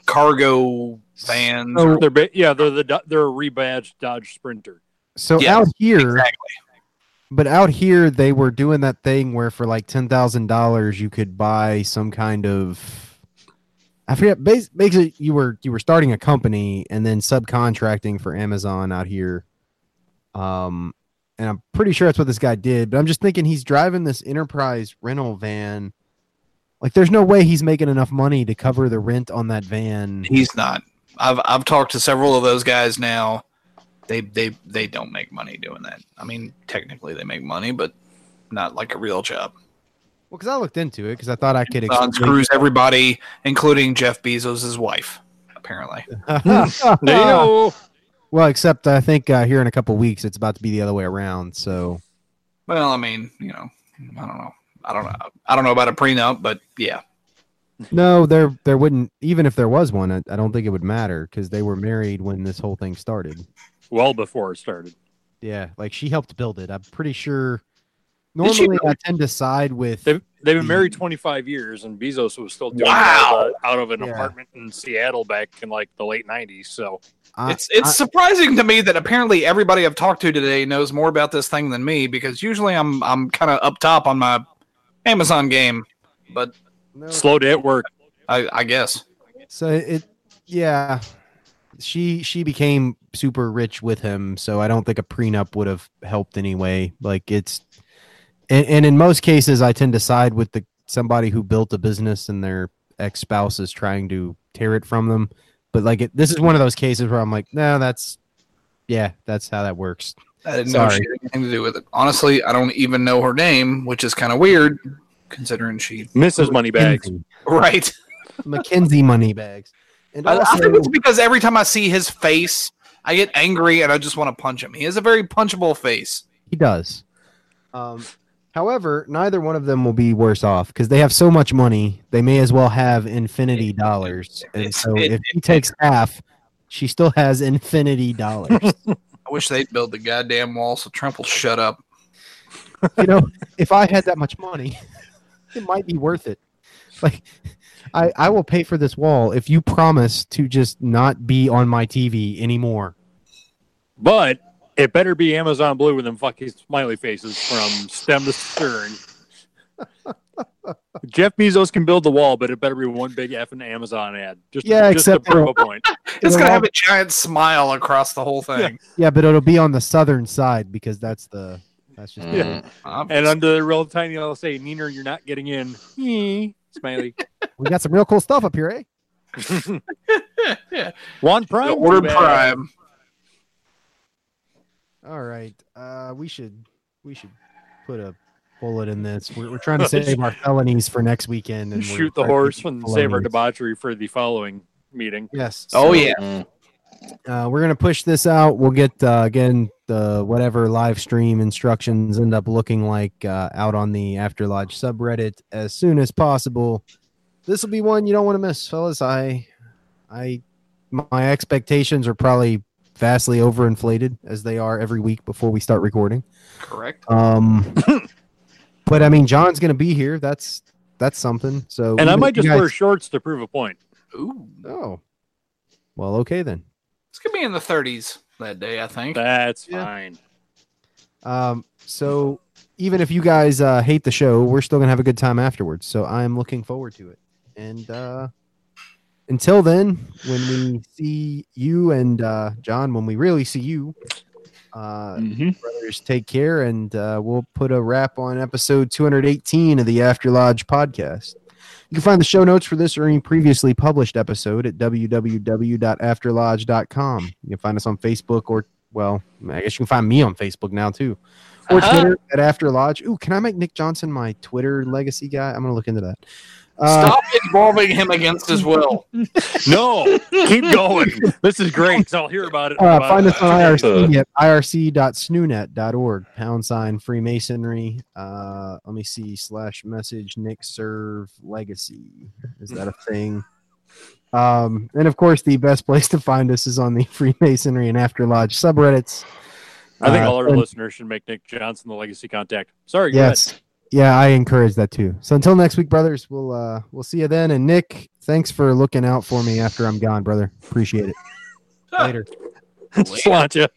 cargo vans. So- or- They're yeah, they're the they're a rebadged Dodge Sprinter. So Yes, out here exactly. But out here, they were doing that thing where for like ten thousand dollars, you could buy some kind of. I forget. Basically, you were you were starting a company and then subcontracting for Amazon out here. Um, and I'm pretty sure that's what this guy did. But I'm just thinking he's driving this enterprise rental van. Like, there's no way he's making enough money to cover the rent on that van. He's not. I've I've talked to several of those guys now. They they they don't make money doing that. I mean, technically they make money, but not like a real job. Well, because I looked into it because I thought I could. Amazon screws everybody, including Jeff Bezos' wife. Apparently, There you go. Well, except I think uh, here in a couple weeks it's about to be the other way around. So well, I mean, you know, I don't know. I don't know. I don't know about a prenup, but yeah, no, there there wouldn't even if there was one. I, I don't think it would matter because they were married when this whole thing started. Well before it started. Yeah, like she helped build it. I'm pretty sure. Did she Normally, I tend to side with They've- they've been married 25 years, and Bezos was still doing Wow. it out of an Yeah. apartment in Seattle back in like the late 90s. So I- It's it's I- surprising to me that apparently everybody I've talked to today knows more about this thing than me because usually I'm I'm kind of up top on my Amazon game, but no. slow day at work. I, I guess So it, yeah, she she became super rich with him. So I don't think a prenup would have helped anyway. Like it's, and, and in most cases, I tend to side with the somebody who built a business and their ex spouse is trying to tear it from them. But like it, this is one of those cases where I'm like, no, that's yeah, that's how that works. I didn't know she had anything to do with it. Honestly, I don't even know her name, which is kind of weird considering she Mrs. Moneybags. Mackenzie, right. Mackenzie money bags. And I, I think it's because every time I see his face, I get angry and I just want to punch him. He has a very punchable face. He does. Um, however, neither one of them will be worse off because they have so much money. They may as well have infinity dollars. And so it- if he takes half, she still has infinity dollars. I wish they'd build the goddamn wall so Trump will shut up. you know, if I had that much money, it might be worth it. Like, I, I will pay for this wall if you promise to just not be on my TV anymore. But it better be Amazon Blue with them fucking smiley faces from stem to stern. Jeff Bezos can build the wall, but it better be one big f effing Amazon ad. Just, Yeah, just except prove for- a point. It's gonna have a giant smile across the whole thing. Yeah, but it'll be on the southern side because that's the that's just Mm. And under the real tiny, it'll say, Neener, you're not getting in. Smiley. we got some real cool stuff up here, eh? One prime. too Order bad. Prime. All right. Uh, we should we should put a bullet in this. We're, we're trying to save our felonies for next weekend and Shoot the horse keep and felonies. save our debauchery for the following meeting. Yes. Oh yeah. Mm. Uh, we're gonna push this out. We'll get uh, again the whatever live stream instructions end up looking like uh, out on the After Lodge subreddit as soon as possible. This will be one you don't want to miss, fellas. I, I, my expectations are probably vastly overinflated as they are every week before we start recording. Correct. Um, but I mean, John's gonna be here. That's that's something. So, And I might just guys- wear shorts to prove a point. Ooh. Oh, well, okay then. It's gonna be in the 30s that day, I think. That's Yeah. fine. Um, so even if you guys uh, hate the show, we're still gonna have a good time afterwards. So I'm looking forward to it. And uh, until then, when we see you and uh, John, when we really see you, uh, brothers, take care, and uh, we'll put a wrap on episode 218 of the After Lodge podcast. You can find the show notes for this or any previously published episode at www.afterlodge.com. You can find us on Facebook or, well, I guess you can find me on Facebook now too. Or Uh-huh. Twitter at After Lodge. Ooh, can I make Nick Johnson my Twitter legacy guy? I'm going to look into that. Uh, Stop involving him against his will. No, keep going. This is great. So I'll hear about it. Uh, about- find us on after IRC the- at irc.snoonet.org, pound sign Freemasonry. Uh, let me see, slash message NickServ Legacy. Is that a thing? Um, and of course, the best place to find us is on the Freemasonry and After Lodge subreddits. I think Uh, all our and- listeners should make Nick Johnson the legacy contact. Sorry. go ahead. Yes. Yeah, I encourage that too. So until next week, brothers, we'll uh we'll see you then. And Nick, thanks for looking out for me after I'm gone, brother. Appreciate it. Later. Sláinte.